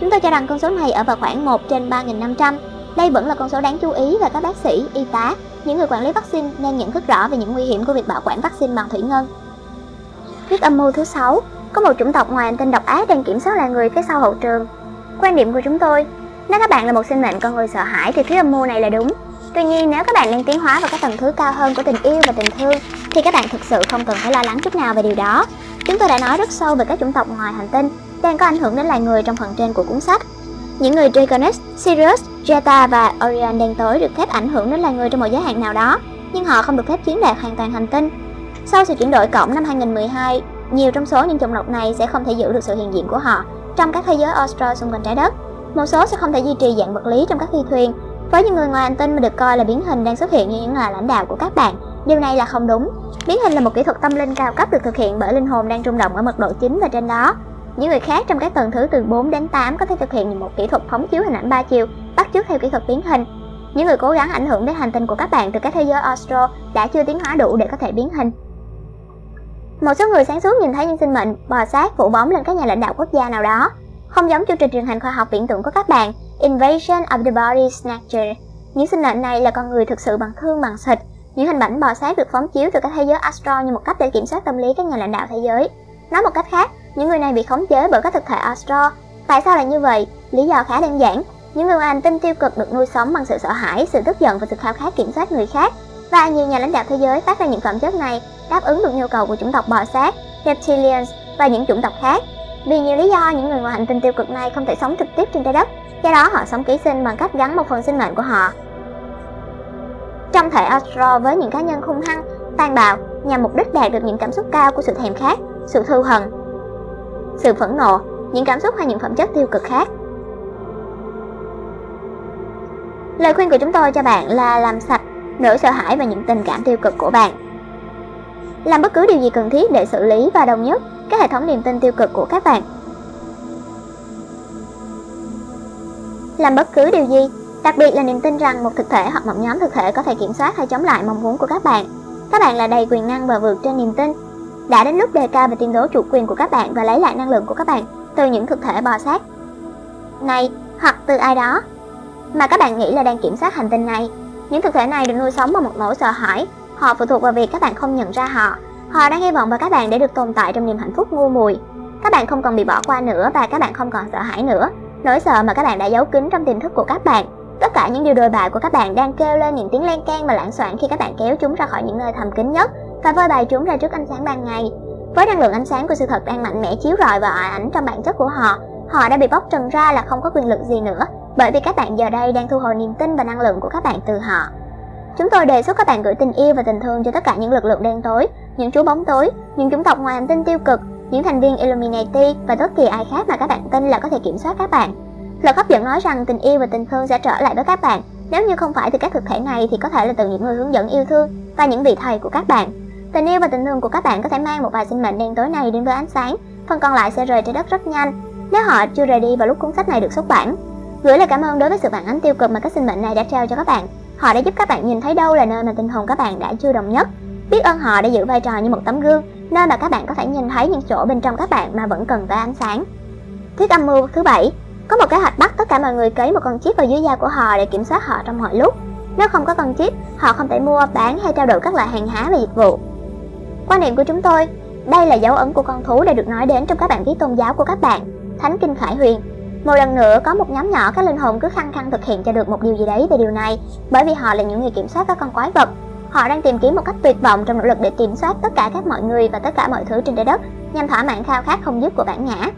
Chúng tôi cho rằng con số này ở vào khoảng 1 trên 3.500. Đây vẫn là con số đáng chú ý và các bác sĩ, y tá, những người quản lý vaccine nên nhận thức rõ về những nguy hiểm của việc bảo quản vaccine bằng thủy ngân. Thuyết âm mưu thứ 6 Có một chủng tộc ngoài hành tinh độc ác đang kiểm soát loài người phía sau hậu trường. Quan điểm của chúng tôi, nếu các bạn là một sinh mệnh con người sợ hãi thì thuyết âm mưu này là đúng. Tuy nhiên nếu các bạn đang tiến hóa vào các tầng thứ cao hơn của tình yêu và tình thương thì các bạn thực sự không cần phải lo lắng chút nào về điều đó. Chúng tôi đã nói rất sâu về các chủng tộc ngoài hành tinh đang có ảnh hưởng đến loài người trong phần trên của cuốn sách. Những người Dragoness, Sirius, Jetta và Orion đen tối được phép ảnh hưởng đến loài người trong một giới hạn nào đó, nhưng họ không được phép chiếm đoạt hoàn toàn hành tinh. Sau sự chuyển đổi cổng năm 2012, nhiều trong số những chủng tộc này sẽ không thể giữ được sự hiện diện của họ trong các thế giới Austral xung quanh trái đất. Một số sẽ không thể duy trì dạng vật lý trong các phi thuyền. Với những người ngoài hành tinh mà được coi là biến hình đang xuất hiện như những là lãnh đạo của các bạn, điều này là không đúng. Biến hình là một kỹ thuật tâm linh cao cấp được thực hiện bởi linh hồn đang rung động ở mật độ chính và trên đó. Những người khác trong các tầng thứ từ 4 đến 8 có thể thực hiện một kỹ thuật phóng chiếu hình ảnh ba chiều, bắt chước theo kỹ thuật biến hình. Những người cố gắng ảnh hưởng đến hành tinh của các bạn từ các thế giới Astro đã chưa tiến hóa đủ để có thể biến hình. Một số người sáng suốt nhìn thấy những sinh mệnh bò sát phủ bóng lên các nhà lãnh đạo quốc gia nào đó, không giống chương trình truyền hình khoa học viễn tưởng của các bạn Invasion of the Body Snatcher. Những sinh mệnh này là con người thực sự bằng thương bằng thịt. Những hình ảnh bò sát được phóng chiếu từ các thế giới Astro như một cách để kiểm soát tâm lý các nhà lãnh đạo thế giới. Nói một cách khác, những người này bị khống chế bởi các thực thể Astro. Tại sao lại như vậy? Lý do khá đơn giản. Những người hành tinh tiêu cực được nuôi sống bằng sự sợ hãi, sự tức giận và sự khao khát kiểm soát người khác. Và nhiều nhà lãnh đạo thế giới phát ra những phẩm chất này đáp ứng được nhu cầu của chủng tộc bò sát, reptilians và những chủng tộc khác. Vì nhiều lý do, những người ngoài hành tinh tiêu cực này không thể sống trực tiếp trên trái đất, do đó họ sống ký sinh bằng cách gắn một phần sinh mệnh của họ trong thể Astro với những cá nhân hung hăng, tàn bạo nhằm mục đích đạt được những cảm xúc cao của sự thèm khát, sự thư hận, sự phẫn nộ, những cảm xúc hay những phẩm chất tiêu cực khác. Lời khuyên của chúng tôi cho bạn là làm sạch nỗi sợ hãi và những tình cảm tiêu cực của bạn. Làm bất cứ điều gì cần thiết để xử lý và đồng nhất các hệ thống niềm tin tiêu cực của các bạn. Làm bất cứ điều gì, đặc biệt là niềm tin rằng một thực thể hoặc một nhóm thực thể có thể kiểm soát hay chống lại mong muốn của các bạn. Các bạn là đầy quyền năng và vượt trên niềm tin. Đã đến lúc đề cao và tuyên bố chủ quyền của các bạn và lấy lại năng lượng của các bạn từ những thực thể bò sát này, hoặc từ ai đó mà các bạn nghĩ là đang kiểm soát hành tinh này. Những thực thể này được nuôi sống bằng một nỗi sợ hãi. Họ phụ thuộc vào việc các bạn không nhận ra họ. Họ đang hy vọng vào các bạn để được tồn tại trong niềm hạnh phúc ngu mùi. Các bạn không còn bị bỏ qua nữa và các bạn không còn sợ hãi nữa. Nỗi sợ mà các bạn đã giấu kín trong tiềm thức của các bạn. Tất cả những điều đồi bại của các bạn đang kêu lên những tiếng len can và lãng soạn khi các bạn kéo chúng ra khỏi những nơi thầm kín nhất và phơi bày chúng ra trước ánh sáng ban ngày. Với năng lượng ánh sáng của sự thật đang mạnh mẽ chiếu rọi vào ảnh trong bản chất của họ, họ đã bị bóc trần ra là không có quyền lực gì nữa, bởi vì các bạn giờ đây đang thu hồi niềm tin và năng lượng của các bạn từ họ. Chúng tôi đề xuất các bạn gửi tình yêu và tình thương cho tất cả những lực lượng đen tối, những chú bóng tối, những chủng tộc ngoài hành tinh tiêu cực, những thành viên Illuminati và bất kỳ ai khác mà các bạn tin là có thể kiểm soát các bạn. Luật hấp dẫn nói rằng tình yêu và tình thương sẽ trở lại với các bạn. Nếu như không phải từ các thực thể này thì có thể là từ những người hướng dẫn yêu thương và những vị thầy của các bạn. Tình yêu và tình thương của các bạn có thể mang một vài sinh mệnh đen tối này đến với ánh sáng, phần còn lại sẽ rời trái đất rất nhanh nếu họ chưa rời đi vào lúc cuốn sách này được xuất bản. Gửi lời cảm ơn đối với sự phản ánh tiêu cực mà các sinh mệnh này đã trao cho các bạn. Họ đã giúp các bạn nhìn thấy đâu là nơi mà tinh hồn các bạn đã chưa đồng nhất. Biết ơn họ đã giữ vai trò như một tấm gương, nơi mà các bạn có thể nhìn thấy những chỗ bên trong các bạn mà vẫn cần tới ánh sáng. Thuyết âm mưu thứ bảy có một kế hoạch bắt tất cả mọi người cấy một con chip vào dưới da của họ để kiểm soát họ trong mọi lúc. Nếu không có con chip, họ không thể mua, bán hay trao đổi các loại hàng hóa và dịch vụ. Quan niệm của chúng tôi, đây là dấu ấn của con thú đã được nói đến trong các bản viết tôn giáo của các bạn, Thánh Kinh Khải Huyền. Một lần nữa có một nhóm nhỏ các linh hồn cứ khăng khăng thực hiện cho được một điều gì đấy về điều này, bởi vì họ là những người kiểm soát các con quái vật. Họ đang tìm kiếm một cách tuyệt vọng trong nỗ lực để kiểm soát tất cả các mọi người và tất cả mọi thứ trên trái đất nhằm thỏa mãn khao khát không dứt của bản ngã.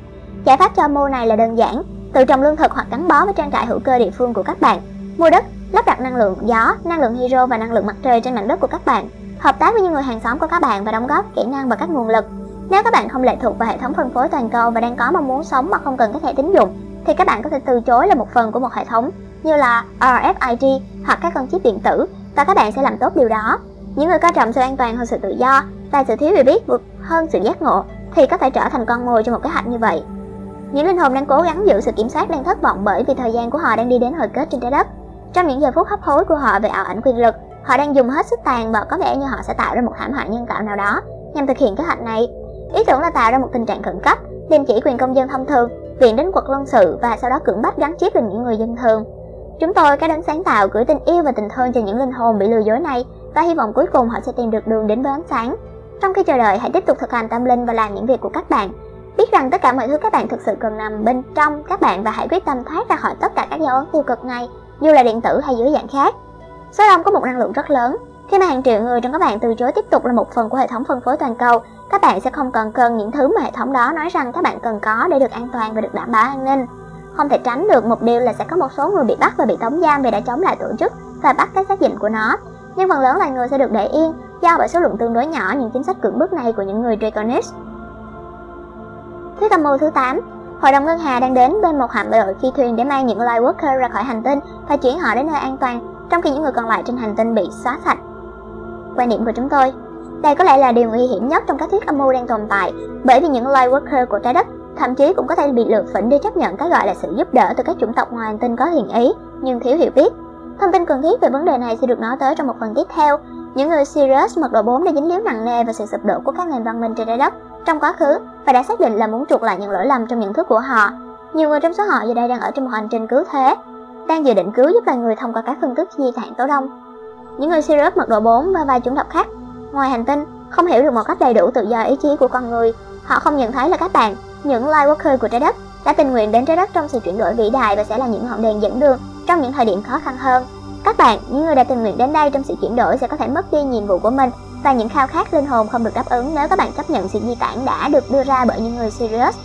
Giải pháp cho mô này là đơn giản, tự trồng lương thực hoặc gắn bó với trang trại hữu cơ địa phương của các bạn, mua đất, lắp đặt năng lượng gió, năng lượng hydro và năng lượng mặt trời trên mảnh đất của các bạn, hợp tác với những người hàng xóm của các bạn và đóng góp kỹ năng và các nguồn lực. Nếu các bạn không lệ thuộc vào hệ thống phân phối toàn cầu và đang có mong muốn sống mà không cần các thẻ tín dụng, thì các bạn có thể từ chối là một phần của một hệ thống như là RFID hoặc các con chip điện tử và các bạn sẽ làm tốt điều đó. Những người coi trọng sự an toàn hơn sự tự do và sự thiếu hiểu biết vượt hơn sự giác ngộ thì có thể trở thành con mồi cho một kế hoạch như vậy. Những linh hồn đang cố gắng giữ sự kiểm soát đang thất vọng bởi vì thời gian của họ đang đi đến hồi kết trên trái đất. Trong những giờ phút hấp hối của họ về ảo ảnh quyền lực, họ đang dùng hết sức tàn và có vẻ như họ sẽ tạo ra một thảm họa nhân tạo nào đó nhằm thực hiện kế hoạch này. Ý tưởng là tạo ra một tình trạng khẩn cấp, đình chỉ quyền công dân thông thường, viện đến quật luân sự và sau đó cưỡng bách gắn chip lên những người dân thường. Chúng tôi cái đến sáng tạo gửi tình yêu và tình thương cho những linh hồn bị lừa dối này và hy vọng cuối cùng họ sẽ tìm được đường đến với ánh sáng. Trong khi chờ đợi, hãy tiếp tục thực hành tâm linh và làm những việc của các bạn Biết rằng tất cả mọi thứ các bạn thực sự cần nằm bên trong các bạn và hãy quyết tâm thoát ra khỏi tất cả các dấu ấn tiêu cực này, dù là điện tử hay dưới dạng khác. Số đông có một năng lượng rất lớn. Khi mà hàng triệu người trong các bạn từ chối tiếp tục là một phần của hệ thống phân phối toàn cầu, các bạn sẽ không cần cần những thứ mà hệ thống đó nói rằng các bạn cần có để được an toàn và được đảm bảo an ninh. Không thể tránh được một điều là sẽ có một số người bị bắt và bị tống giam vì đã chống lại tổ chức và bắt các xác định của nó. Nhưng phần lớn là người sẽ được để yên do bởi số lượng tương đối nhỏ những chính sách cưỡng bức này của những người Draconis. Thuyết âm mưu thứ 8 Hội đồng Ngân Hà đang đến bên một hạm đội phi thuyền để mang những loài worker ra khỏi hành tinh và chuyển họ đến nơi an toàn, trong khi những người còn lại trên hành tinh bị xóa sạch. Quan điểm của chúng tôi đây có lẽ là điều nguy hiểm nhất trong các thuyết âm mưu đang tồn tại, bởi vì những loài worker của trái đất thậm chí cũng có thể bị lừa phỉnh để chấp nhận cái gọi là sự giúp đỡ từ các chủng tộc ngoài hành tinh có thiện ý nhưng thiếu hiểu biết. Thông tin cần thiết về vấn đề này sẽ được nói tới trong một phần tiếp theo. Những người Sirius mật độ 4 đã dính líu nặng nề vào sự sụp đổ của các nền văn minh trên trái đất trong quá khứ và đã xác định là muốn chuộc lại những lỗi lầm trong nhận thức của họ. Nhiều người trong số họ giờ đây đang ở trong một hành trình cứu thế, đang dự định cứu giúp loài người thông qua các phương thức di tản tố đông. Những người Sirius mật độ 4 và vài chủng tộc khác ngoài hành tinh không hiểu được một cách đầy đủ tự do ý chí của con người. Họ không nhận thấy là các bạn, những Lightworker của trái đất, đã tình nguyện đến trái đất trong sự chuyển đổi vĩ đại và sẽ là những ngọn đèn dẫn đường trong những thời điểm khó khăn hơn. Các bạn, những người đã tình nguyện đến đây trong sự chuyển đổi sẽ có thể mất đi nhiệm vụ của mình và những khao khát linh hồn không được đáp ứng nếu các bạn chấp nhận sự di tản đã được đưa ra bởi những người Sirius.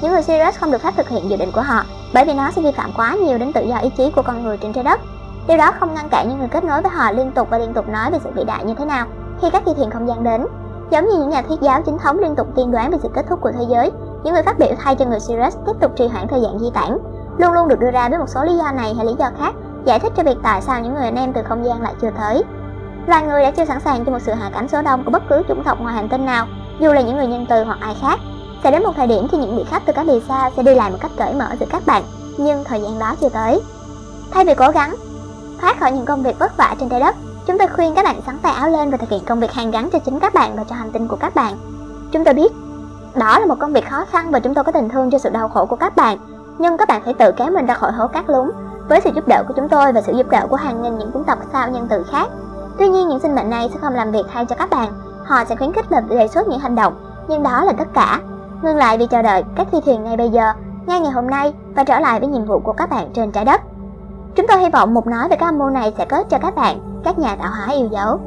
Những người Sirius không được phép thực hiện dự định của họ bởi vì nó sẽ vi phạm quá nhiều đến tự do ý chí của con người trên trái đất. Điều đó không ngăn cản những người kết nối với họ liên tục và liên tục nói về sự vĩ đại như thế nào khi các phi thuyền không gian đến. Giống như những nhà thuyết giáo chính thống liên tục tiên đoán về sự kết thúc của thế giới, những người phát biểu thay cho người Sirius tiếp tục trì hoãn thời gian di tản, luôn luôn được đưa ra với một số lý do này hay lý do khác, giải thích cho việc tại sao những người anh em từ không gian lại chưa tới. Loài người đã chưa sẵn sàng cho một sự hạ cánh số đông của bất cứ chủng tộc ngoài hành tinh nào, dù là những người nhân từ hoặc ai khác. Sẽ đến một thời điểm khi những vị khách từ các bề xa sẽ đi lại một cách cởi mở giữa các bạn, nhưng thời gian đó chưa tới. Thay vì cố gắng thoát khỏi những công việc vất vả trên trái đất, chúng tôi khuyên các bạn sắn tay áo lên và thực hiện công việc hàng gắn cho chính các bạn và cho hành tinh của các bạn. Chúng tôi biết đó là một công việc khó khăn và chúng tôi có tình thương cho sự đau khổ của các bạn, nhưng các bạn phải tự kéo mình ra khỏi hố cát lún với sự giúp đỡ của chúng tôi và sự giúp đỡ của hàng nghìn những cuốn tộc sao nhân từ khác. Tuy nhiên những sinh mệnh này sẽ không làm việc thay cho các bạn, họ sẽ khuyến khích và đề xuất những hành động, nhưng đó là tất cả. Ngưng lại vì chờ đợi các phi thuyền ngay bây giờ, ngay ngày hôm nay và trở lại với nhiệm vụ của các bạn trên trái đất. Chúng tôi hy vọng một nói về các âm mưu này sẽ có cho các bạn, các nhà tạo hóa yêu dấu.